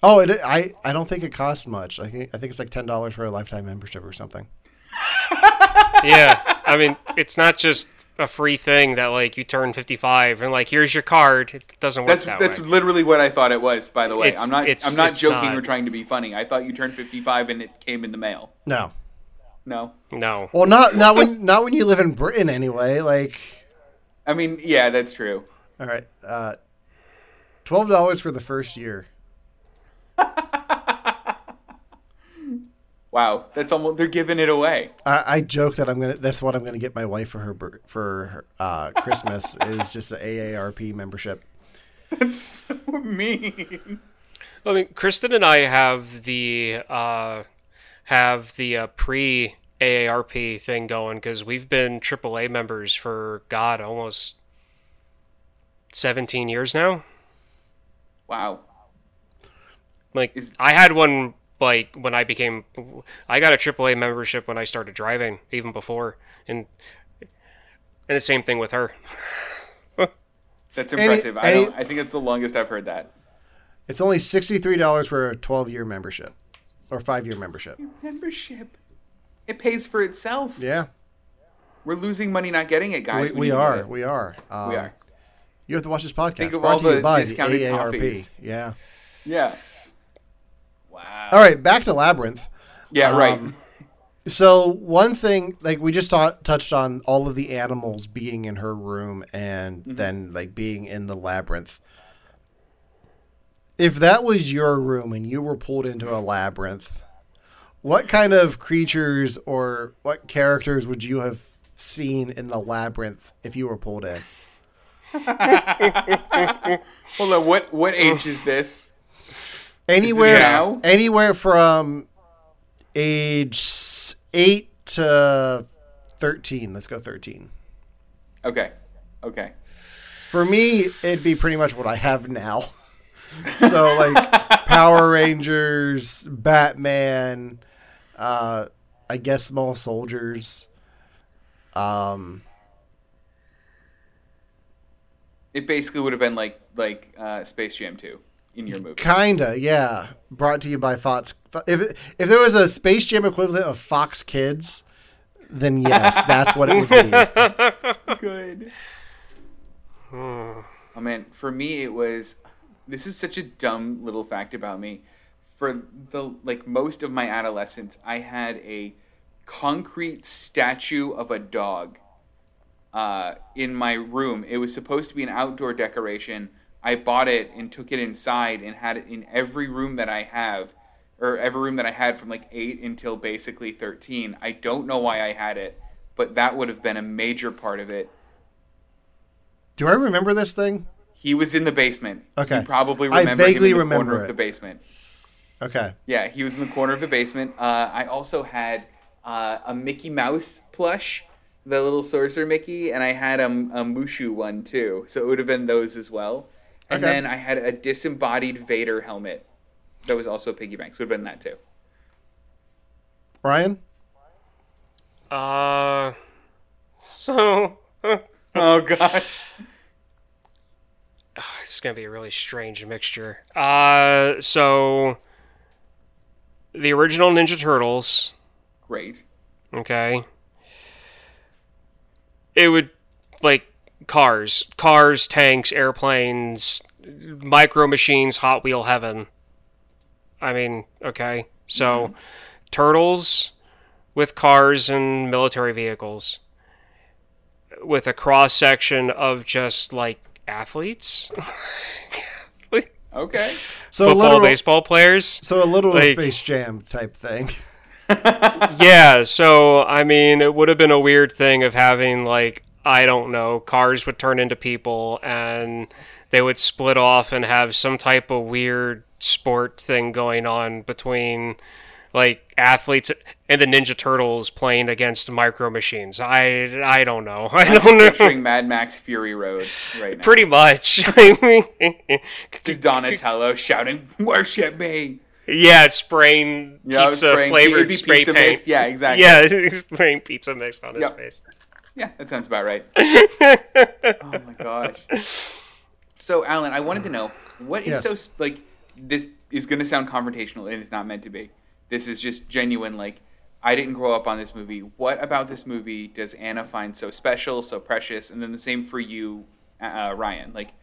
Oh, it, I I don't think it costs much. I think I think it's like ten dollars for a lifetime membership or something. yeah, I mean, it's not just a free thing that like you turn 55 and like here's your card. It doesn't work That's that that's way. literally what I thought it was. By the way, It's- I'm not it's- I'm not it's joking not. or trying to be funny. I thought you turned 55 and it came in the mail. No, No. No. well, not not when not when you live in Britain anyway. Like, I mean, yeah, that's true. all right, uh, twelve dollars for the first year. Wow, that's almost they're giving it away. I, I joke that I'm gonna. That's what I'm gonna get my wife for her for her, uh, Christmas is just an AARP membership. That's so mean. I mean, Kristen and I have the uh, have the uh, pre AARP thing going because we've been AAA members for God almost 17 years now. Wow. Like Is- I had one like when I became I got a AAA membership when I started driving even before and and the same thing with her. That's Any- impressive. I don't I think it's the longest I've heard that. It's only sixty three dollars for a twelve year membership or five year membership. Membership. It pays for itself. Yeah, We're losing money not getting it, guys. we, we are. it. We are. Um, We are. You have to watch this podcast. Think of brought all to you the by the discounted AARP. coffees. Yeah. Yeah. Wow. All right, back to Labyrinth. Yeah, right. Um, So one thing, like we just ta- touched on, all of the animals being in her room and Mm-hmm. then like being in the labyrinth. If that was your room and you were pulled into a labyrinth, what kind of creatures or what characters would you have seen in the labyrinth if you were pulled in? Hold on, what what age is this? Anywhere, anywhere from age eight to thirteen. Let's go thirteen. Okay. Okay. For me, it'd be pretty much what I have now. so like Power Rangers, Batman, uh, I guess Small Soldiers. Um, It basically would have been like like uh, Space Jam 2 in your movie. kinda, yeah. Brought to you by Fox. If if there was a Space Jam equivalent of Fox Kids, then yes, that's what it would be. Good. Oh man, for me it was this is such a dumb little fact about me. For the like most of my adolescence, I had a concrete statue of a dog uh, in my room. It was supposed to be an outdoor decoration. I bought it and took it inside and had it in every room that I have or every room that I had from like eight until basically thirteen. I don't know why I had it, but that would have been a major part of it. Do I remember this thing? He was in the basement. Okay. You probably I vaguely him in the remember corner it. of the basement. Okay. Yeah, he was in the corner of the basement. Uh, I also had uh, a Mickey Mouse plush, the little sorcerer Mickey, and I had a, a Mushu one too. So it would have been those as well. And Okay. then I had a disembodied Vader helmet that was also a piggy bank. So it would have been that too. Ryan? Uh, so Oh gosh. it's gonna be a really strange mixture. Uh, so the original Ninja Turtles. Great. Okay. It would like cars, cars, tanks, airplanes, micro machines, Hot Wheel heaven. I mean, okay. So mm-hmm. turtles with cars and military vehicles with a cross section of just like athletes, Okay. So a football, literal, baseball players. so a little like- Space Jam type thing. yeah, so I mean, it would have been a weird thing of having like I don't know, cars would turn into people and they would split off and have some type of weird sport thing going on between like athletes and the Ninja Turtles playing against micro machines. I I don't know. I don't know. Picturing Mad Max Fury Road right now. Pretty much. I mean, Just Donatello shouting, "Worship me!" yeah, spraying Yeah, pizza spraying- flavored spray pizza paint. mist. Yeah, exactly. Yeah, spraying pizza mix on his Yep. face. Yeah, that sounds about right. oh my gosh. So, Alan, I wanted to know what is Yes. so like this is going to sound confrontational and it's not meant to be. This is just genuine. Like, I didn't grow up on this movie. What about this movie does Anna find so special, so precious? And then the same for you, uh, Ryan. Like,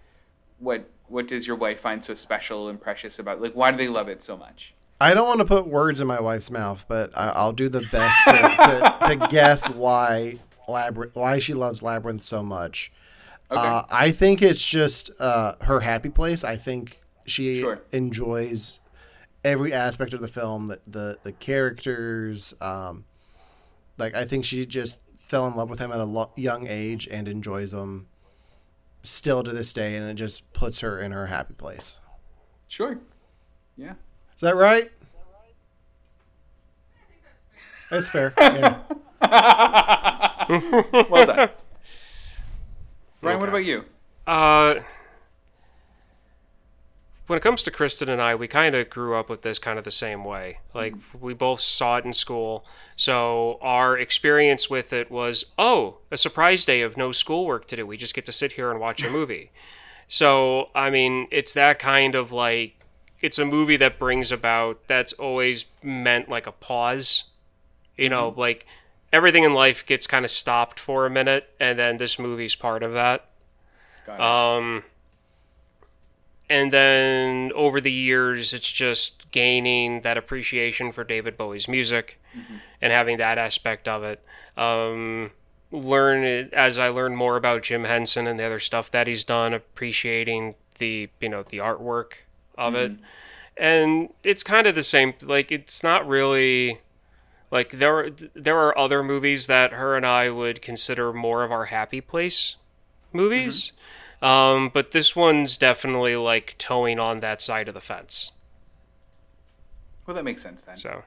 what what does your wife find so special and precious about? Like, why do they love it so much? I don't want to put words in my wife's mouth, but I, I'll do the best to, to, to guess why Labyrinth, why she loves Labyrinth so much. Okay. Uh, I think it's just uh, her happy place. I think she Sure. enjoys every aspect of the film, the the, the characters. Um, like I think she just fell in love with him at a lo- young age and enjoys him still to this day, and it just puts her in her happy place. Sure. Yeah. Is that right? That's fair. Yeah. Well done. Ryan, what about you? Uh, when it comes to Kristen and I, we kind of grew up with this kind of the same way. Like we both saw it in school, so our experience with it was, oh, a surprise day of no schoolwork to do. We just get to sit here and watch a movie. So I mean, it's that kind of like it's a movie that brings about that's always meant like a pause. You know, like everything in life gets kind of stopped for a minute, and then this movie's part of that. Um, and then over the years, it's just gaining that appreciation for David Bowie's music and having that aspect of it. Um, learn it as I learn more about Jim Henson and the other stuff that he's done, appreciating the you know the artwork of it, and it's kind of the same. Like it's not really like there there are other movies that her and I would consider more of our happy place movies. Um, but this one's definitely like towing on that side of the fence. well, that makes sense then. So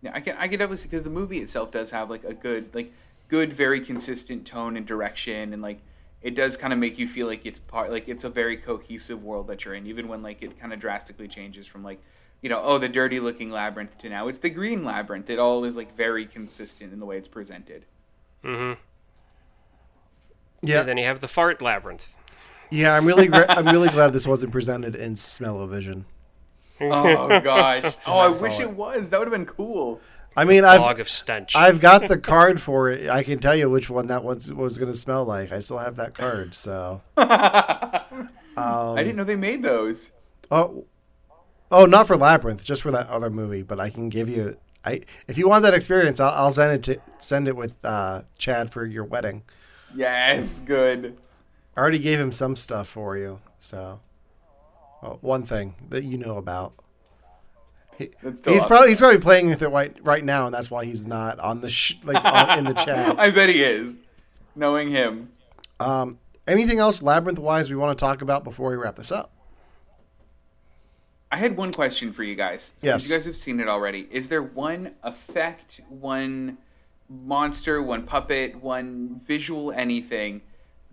Yeah, I can I can definitely see because the movie itself does have like a good like good very consistent tone and direction and like it does kind of make you feel like it's part like it's a very cohesive world that you're in even when like it kind of drastically changes from like you know oh the dirty looking labyrinth to now it's the green labyrinth it all is like very consistent in the way it's presented Mm hmm. Yeah, And then you have the fart labyrinth. yeah. I'm really, gra- I'm really glad this wasn't presented in smell-o-vision. oh gosh oh i saw wish it. it was that would have been cool I mean, I've, Log of stench. I've got the card for it. I can tell you which one that was was going to smell like. I still have that card. So, i um, didn't know they made those oh, oh, not for Labyrinth, just for that other movie. But I can give you. I if you want that experience, I'll, I'll send it to send it with uh, Chad for your wedding. yes good I already gave him some stuff for you. So, well, one thing that you know about. He- he's awesome. probably he's probably playing with it right right now, and that's why he's not on the sh- like on, in the chat. I bet he is. Knowing him. Um, anything else labyrinth wise we want to talk about before we wrap this up? I had one question for you guys. Yes. You guys have seen it already. Is there one effect, one monster, one puppet, one visual anything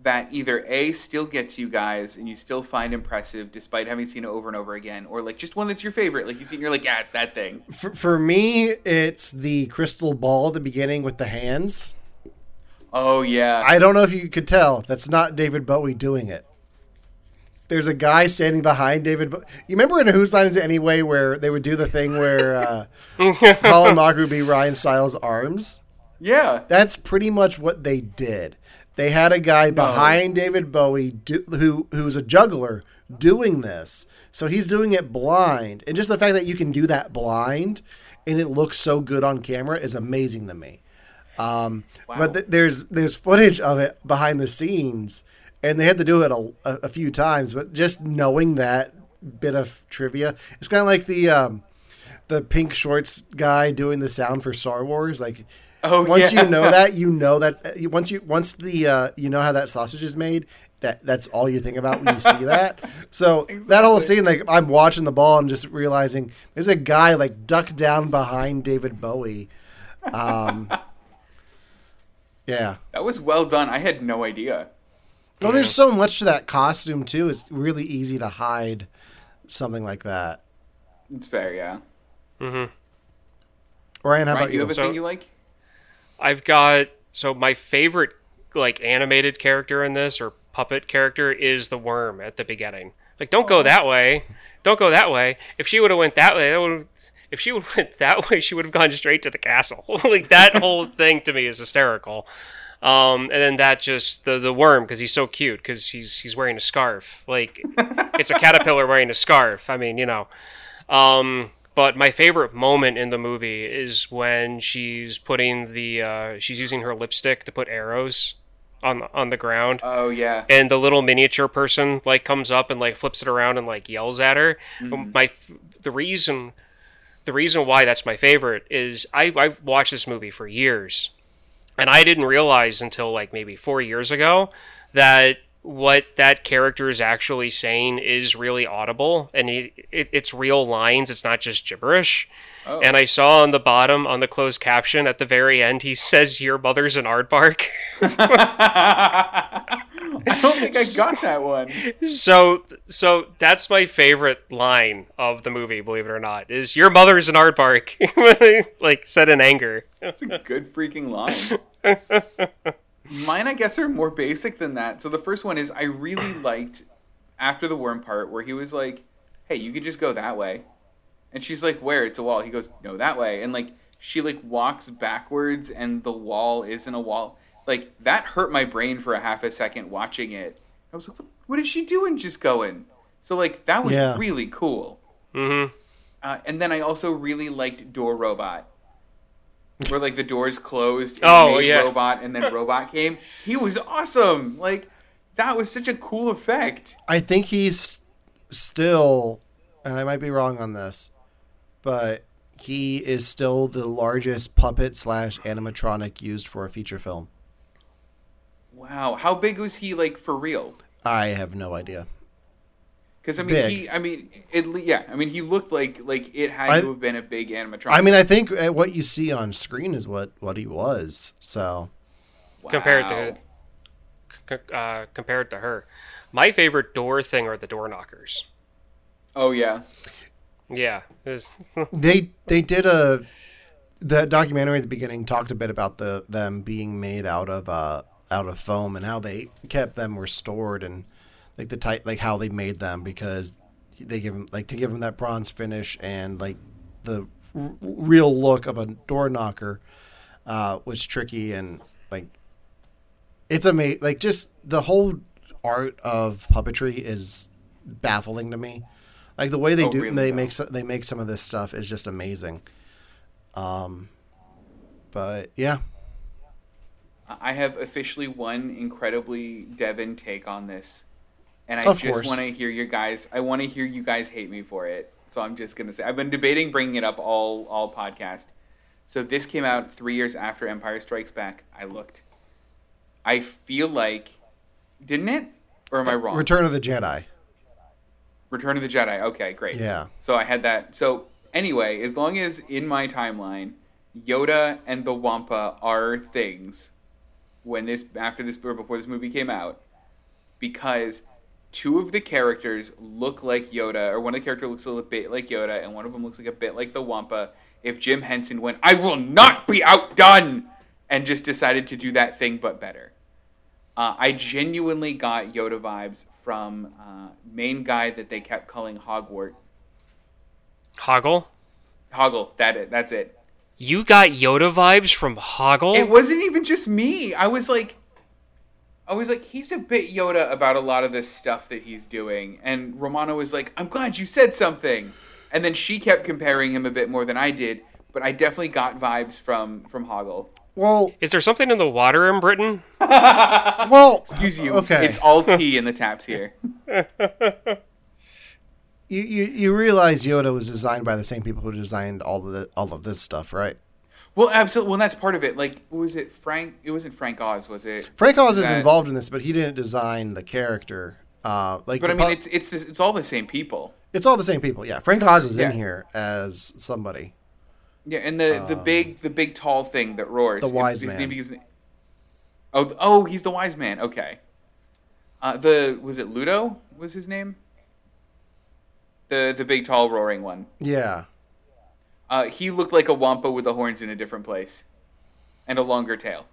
that either A still gets you guys and you still find impressive despite having seen it over and over again, or like just one that's your favorite, like you see and you're like, yeah, it's that thing. For, for me, it's the crystal ball at the beginning with the hands. Oh yeah. I don't know if you could tell. That's not David Bowie doing it. There's a guy standing behind David. Bo- you remember in Whose Line Is It Anyway where they would do the thing where uh, Colin Mochrie would be Ryan Stiles' arms? yeah. That's pretty much what they did. They had a guy behind David Bowie do, who who's a juggler doing this. So he's doing it blind. And just the fact that you can do that blind and it looks so good on camera is amazing to me. Um, But th- there's there's footage of it behind the scenes, and they had to do it a, a, a few times. But just knowing that bit of trivia, it's kind of like the um, the pink shorts guy doing the sound for Star Wars. Like Oh, once yeah. you know that, you know that once you once the uh, you know how that sausage is made. That that's all you think about when you see that. So that whole scene, like I'm watching the ball and just realizing there's a guy like ducked down behind David Bowie. Um, yeah. That was well done. I had no idea. Well, there's so much to that costume too. It's really easy to hide something like that. It's fair, yeah. Mm-hmm. Ryan, how Ryan, about do you you? have a So- thing you like? I've got so my favorite like animated character in this or puppet character is the worm at the beginning. Like, don't go that way. Don't go that way. If she would have went that way, that would. If she would have went that way, she would have gone straight to the castle. like that whole thing to me is hysterical. Um, and then that just the the worm because he's so cute because he's he's wearing a scarf. Like it's a caterpillar wearing a scarf. I mean, you know. Um, but my favorite moment in the movie is when she's putting the uh, she's using her lipstick to put arrows on the, on the ground, Oh yeah. and the little miniature person like comes up and like flips it around and like yells at her. My the reason the reason why that's my favorite is I I've watched this movie for years, and I didn't realize until like maybe four years ago that what that character is actually saying is really audible and he, it, it's real lines. It's not just gibberish. Oh. And I saw on the bottom on the closed caption at the very end, he says, "Your mother's an aardvark." I don't think I got that one. so so that's my favorite line of the movie believe it or not is your mother's an aardvark like said in anger That's a good freaking line. Mine, I guess, are more basic than that. So the first one is I really liked after the worm part where he was like, "Hey, you could just go that way," and she's like, "Where? It's a wall." He goes, "No, that way," and like she like walks backwards and the wall isn't a wall. Like that hurt my brain for a half a second watching it. I was like, "What, what is she doing? Just going?" So like that was Yeah. really cool. mm-hmm Uh, and then I also really liked Door Robot, where like the doors closed. And Oh, yeah. Robot, and then Robot came. He was awesome. Like that was such a cool effect. I think he's still, and I might be wrong on this, but he is still the largest puppet slash animatronic used for a feature film. Wow, how big was he like for real? I have no idea. Because I mean, Big. he, I mean, it, yeah, I mean, he looked like like it had I- to have been a big animatronic. I mean, I think uh, what you see on screen is what what he was. So compared to uh, compared to her my favorite door thing are the door knockers Oh yeah, yeah it's- they they did a the documentary at the beginning talked a bit about the them being made out of uh out of foam and how they kept them restored and like the tight like how they made them because they give them like to give them that bronze finish and like the r- real look of a door knocker uh was tricky and like it's amazing like just the whole art of puppetry is baffling to me. Like the way they Oh, do really they make so, they make some of this stuff is just amazing. Um but yeah. I have officially one incredibly Devon take on this, and I Of just want to hear your guys. I want to hear you guys hate me for it. So I'm just gonna say I've been debating bringing it up all all podcast. So this came out three years after Empire Strikes Back. I looked. I feel like, didn't it? Or am I uh, wrong? Return of the Jedi. Return of the Jedi. Okay, great. Yeah. So I had that. So anyway, as long as in my timeline, Yoda and the Wampa are things when this after this or before this movie came out, because two of the characters look like Yoda, or one of the characters looks a little bit like Yoda, and one of them looks like a bit like the Wampa. If Jim Henson went, I will not be outdone, and just decided to do that thing but better. Uh, I genuinely got Yoda vibes from uh, main guy that they kept calling Hogwarts. Hoggle. Hoggle. That it. That's it. You got Yoda vibes from Hoggle. It wasn't even just me. I was like, I was like, he's a bit Yoda about a lot of this stuff that he's doing. And Romana was like, I'm glad you said something. And then she kept comparing him a bit more than I did. But I definitely got vibes from from Hoggle. Well, Is there something in the water in Britain? well, Excuse you. Okay. It's all tea in the taps here. you, you you realize Yoda was designed by the same people who designed all of the, all of this stuff, right? Well, absolutely. Well, that's part of it. Like, was it Frank? It wasn't Frank Oz, was it? Frank Oz is involved in this, but he didn't design the character. Uh, like, But I mean, pu- it's it's it's all the same people. it's all the same people. Yeah, Frank Oz is Yeah. in here as somebody. Yeah, and the the big the big tall thing that roars. Um, the wise His man. name oh, oh, he's the wise man. Okay. Uh, the was it Ludo? Was his name? The the big tall roaring one. Yeah, Uh, he looked like a wampa with the horns in a different place, and a longer tail.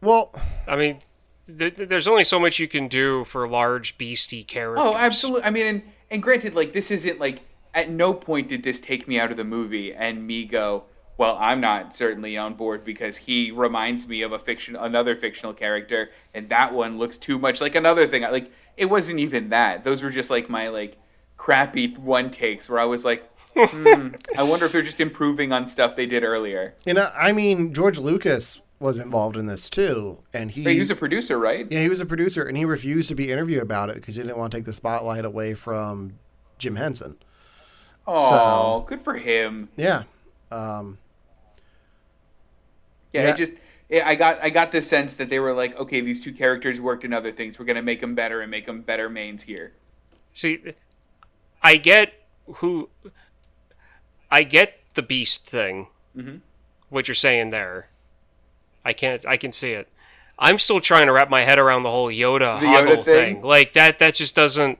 well, I mean, th- th- there's only so much you can do for large beastie characters. Oh, absolutely. I mean, and, and granted, like this isn't like at no point did this take me out of the movie and me go, well, I'm not certainly on board because he reminds me of a fiction, another fictional character, and that one looks too much like another thing. Like it wasn't even that. Those were just like my like crappy one takes where I was like, hmm, I wonder if they're just improving on stuff they did earlier. you know, I mean, George Lucas was involved in this too, and he But he was a producer, right? yeah he was a producer, and he refused to be interviewed about it because he didn't want to take the spotlight away from Jim Henson. Oh, so, good for him. Yeah, um, Yeah, Yeah. it just yeah, I got I got the sense that they were like, okay, these two characters worked in other things. We're gonna make them better and make them better mains here. See, I get who, I get the beast thing. Mhm. What you're saying there, I can't. I can see it. I'm still trying to wrap my head around the whole Yoda The Yoda thing? thing. Like that. That just doesn't.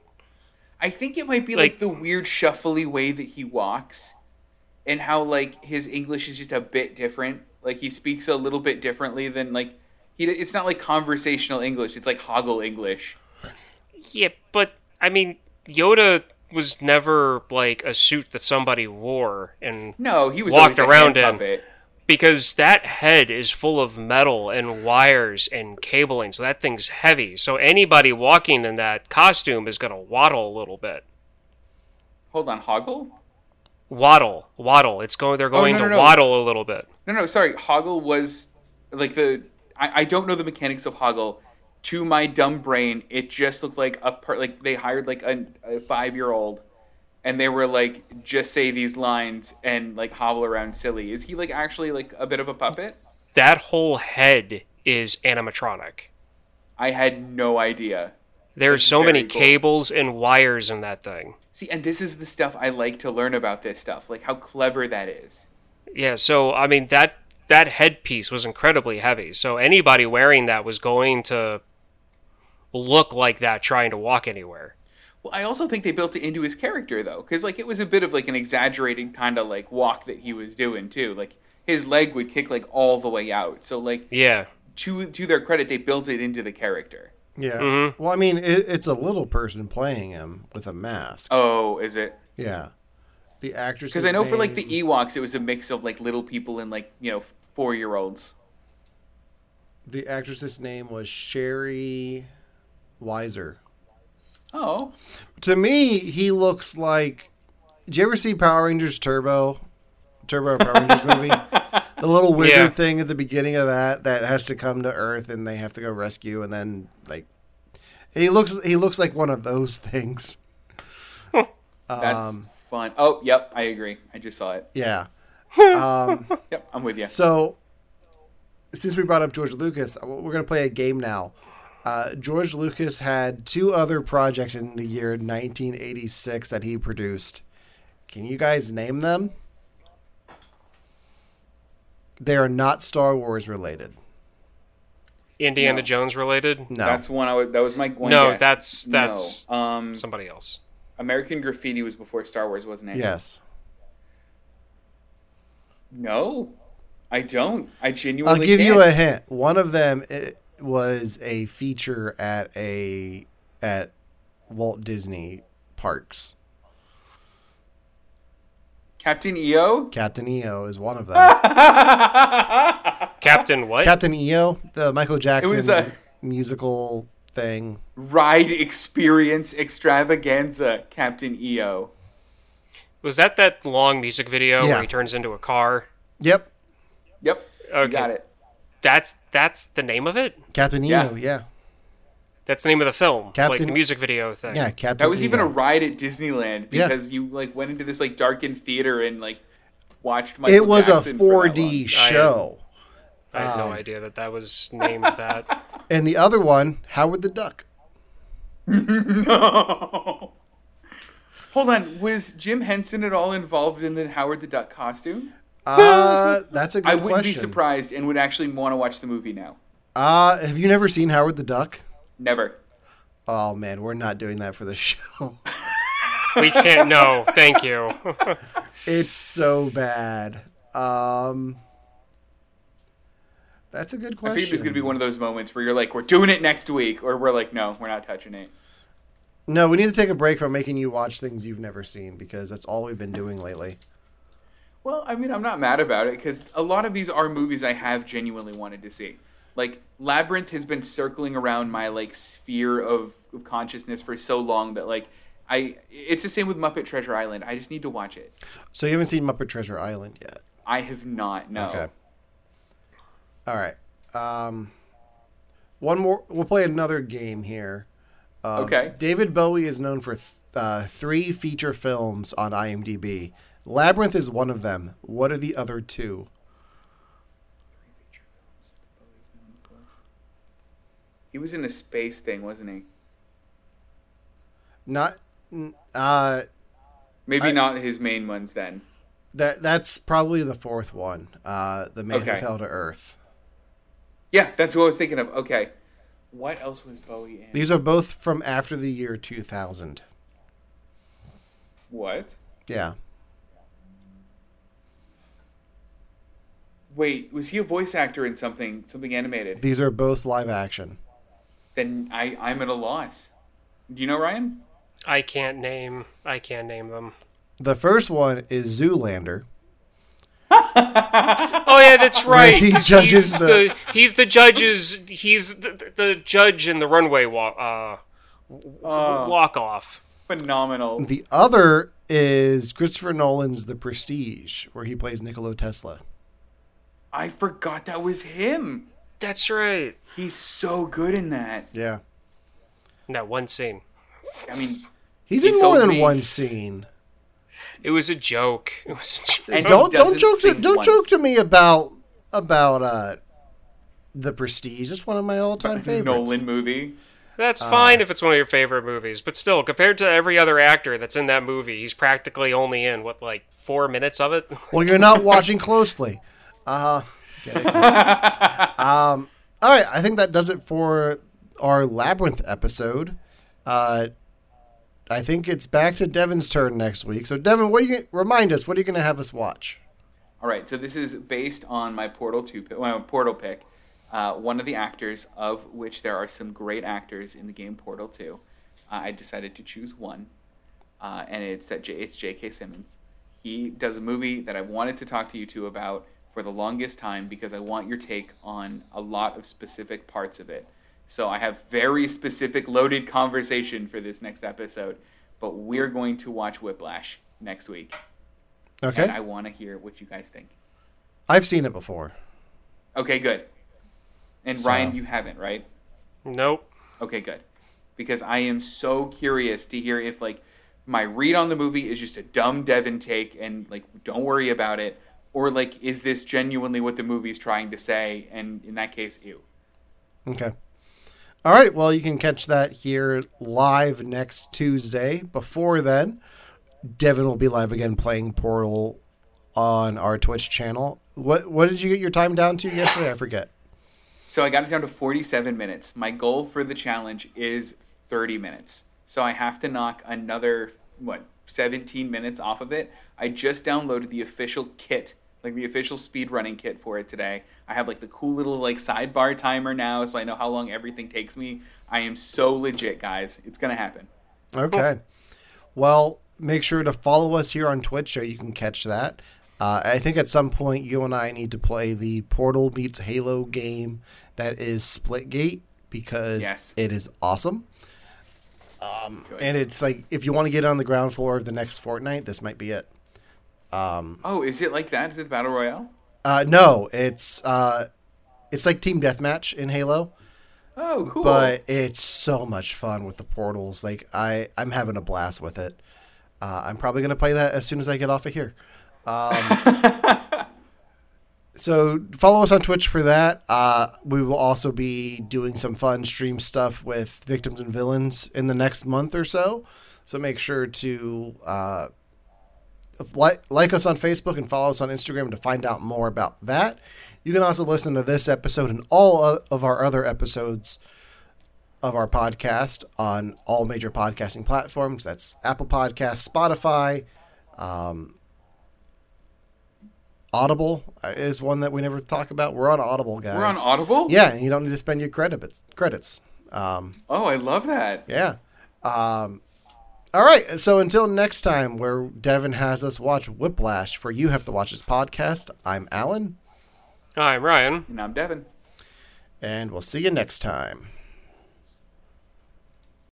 I think it might be like, Like- the weird shuffly way that he walks, and how like his English is just a bit different. Like he speaks a little bit differently than like he. It's not like conversational English. It's like hoggle English. Yeah, but I mean, Yoda was never like a suit that somebody wore, and No, he was Walked around in. puppet. because that head is full of metal and wires and cabling, so that thing's heavy. So anybody walking in that costume is gonna waddle a little bit. Hold on, hoggle. Waddle, waddle. It's going. They're going Oh, no, to no, no. waddle a little bit. No, no, sorry. Hoggle was like the. I, I don't know the mechanics of Hoggle. To my dumb brain, it just looked like a part. Like they hired like a, a five year old, and they were like, just say these lines and like hobble around silly. Is he like actually like a bit of a puppet? That whole head is animatronic. I had no idea. There's so many cool. cables and wires in that thing. See, and this is the stuff I like to learn about this stuff, like how clever that is. Yeah, so I mean that that headpiece was incredibly heavy. So anybody wearing that was going to look like that trying to walk anywhere. Well, I also think they built it into his character though, because like it was a bit of like an exaggerated kind of like walk that he was doing too. Like his leg would kick like all the way out. So like Yeah. to to their credit, they built it into the character. yeah. Mhm. Well, I mean, it, it's a little person playing him with a mask. Oh, is it? Yeah, the actress. Because I know for like the Ewoks, it was a mix of like little people and like you know four year olds. the actress's name was Shari Weiser. Oh, To me, he looks like. Did you ever see Power Rangers Turbo? Turbo Power Rangers movie. The little wizard Yeah. thing at the beginning of that that has to come to Earth and they have to go rescue and then like he looks he looks like one of those things. That's Um, fun. Oh, yep, I agree. I just saw it. yeah. Um, Yep, I'm with you. so, since we brought up George Lucas, we're going to play a game now. Uh, George Lucas had two other projects in the year 1986 that he produced. Can you guys name them? They are not Star Wars related. Indiana No. Jones related? No. That's one. I would, that was my one. No, guess. that's- that's no. Um, Somebody else. American Graffiti was before Star Wars, wasn't it? yes. No, I don't. I genuinely. I'll give you can't. a hint. One of them it was a feature at a at Walt Disney parks. Captain EO. Captain EO is one of them. Captain what? Captain EO, the Michael Jackson was a- musical thing. Ride experience extravaganza. Captain EO. Was that that long music video Yeah. where he turns into a car? Yep, Yep. Okay. You got it. That's that's the name of it. Captain Yeah. EO. Yeah, That's the name of the film, like Captain- the music video thing. yeah. Captain. That was even a ride at Disneyland Yeah. because you like went into this like darkened theater and like watched. Michael It was a Jackson for that 4D show, I had no Um, idea that that was named that. and the other one, Howard the Duck. No. Hold on. Was Jim Henson at all involved in the Howard the Duck costume? Uh, that's a good I wouldn't question. be surprised and would actually want to watch the movie now. Uh, have you never seen Howard the Duck? Never. Oh man, we're not doing that for the show. we can't. No, thank you. It's so bad. Um, that's a good question. I question. figured there's gonna be one of those moments where you're like, "We're doing it next week," or we're like, "No, we're not touching it." No, we need to take a break from making you watch things you've never seen because that's all we've been doing lately. Well, I mean, I'm not mad about it because a lot of these are movies I have genuinely wanted to see. Like Labyrinth has been circling around my like sphere of, of consciousness for so long that like I it's the same with Muppet Treasure Island. I just need to watch it. So you haven't seen Muppet Treasure Island yet? I have not. No. Okay. All right. Um, one more. We'll play another game here. of- Okay. David Bowie is known for th- uh, three feature films on IMDb. Labyrinth is one of them. What are the other two? He was in a space thing, wasn't he? Not. Uh, Maybe I- not his main ones then. that that's probably the fourth one. Uh, the man Okay. who fell to earth. Yeah, that's what I was thinking of. Okay. What else was Bowie in? These are both from after the year 2000. What? Yeah. Wait, was he a voice actor in something something animated? These are both live action. Then I I'm at a loss. Do you know Ryan? I can't name. I can't name them. The first one is Zoolander. Oh yeah, that's right. he 'cause judges he's the- the he's the judge's he's the, the judge in the runway walk uh, Oh. walk off. Phenomenal. The other is Christopher Nolan's The Prestige, where he plays Nikola Tesla. I forgot that was him. That's right. He's so good in that. Yeah. That one scene. I mean, He's He in more than me. one scene. It was a joke. It was a joke. And don't don't joke to, don't once. joke to me about about uh The Prestige. It's one of my all time favorites. Nolan movie. That's Uh, fine if it's one of your favorite movies, but still, compared to every other actor that's in that movie, he's practically only in what like four minutes of it. Well, you're not watching closely. Uh okay. um all right, I think that does it for our labyrinth episode. Uh I think it's back to Devon's turn next week. So Devon, what are you remind us, what are you going to have us watch? All right, so this is based on my Portal two, well, Portal pick. Uh, one of the actors, of which there are some great actors in the game Portal Two. Uh, I decided to choose one, uh, and it's that J- it's J.K. Simmons. He does a movie that I wanted to talk to you two about for the longest time because I want your take on a lot of specific parts of it. So I have very specific loaded conversation for this next episode, but we're going to watch Whiplash next week, Okay. and I want to hear what you guys think. I've seen it before. Okay, good. And So- Ryan, you haven't, right? Nope. Okay, good. Because I am so curious to hear if like my read on the movie is just a dumb Devon take and like don't worry about it, or like is this genuinely what the movie's trying to say? And in that case, ew. Okay. All right. Well, you can catch that here live next Tuesday. Before then, Devon will be live again playing Portal on our Twitch channel. What what did you get your time down to yesterday? I forget. So I got it down to 47 minutes. My goal for the challenge is 30 minutes. So I have to knock another what 17 minutes off of it. I just downloaded the official kit like the official speed running kit for it today. I have like the cool little like sidebar timer now, so I know how long everything takes me. I am so legit, guys. It's gonna happen. Okay. Well, make sure to follow us here on Twitch so you can catch that. Uh, I think at some point you and I need to play the Portal meets Halo game that is Splitgate because yes. it is awesome. Um, and it's like if you want to get on the ground floor of the next Fortnite, this might be it. Um, oh, is it like that? Is it battle royale? Uh, no, it's uh, it's like team deathmatch in Halo. Oh, cool! But it's so much fun with the portals. Like I, I'm having a blast with it. Uh, I'm probably gonna play that as soon as I get off of here. Um, so follow us on Twitch for that. Uh, we will also be doing some fun stream stuff with victims and villains in the next month or so. So make sure to uh, like, like us on Facebook and follow us on Instagram to find out more about that. You can also listen to this episode and all of our other episodes of our podcast on all major podcasting platforms. That's Apple Podcasts, Spotify, um, Audible is one that we never talk about. We're on Audible, guys. We're on Audible. Yeah, you don't need to spend your credits. Credits. Um, oh, I love that. Yeah. Um, all right. So until next time, where Devon has us watch Whiplash for You Have to Watch This podcast, I'm Alan. I'm Ryan. And I'm Devon. And we'll see you next time.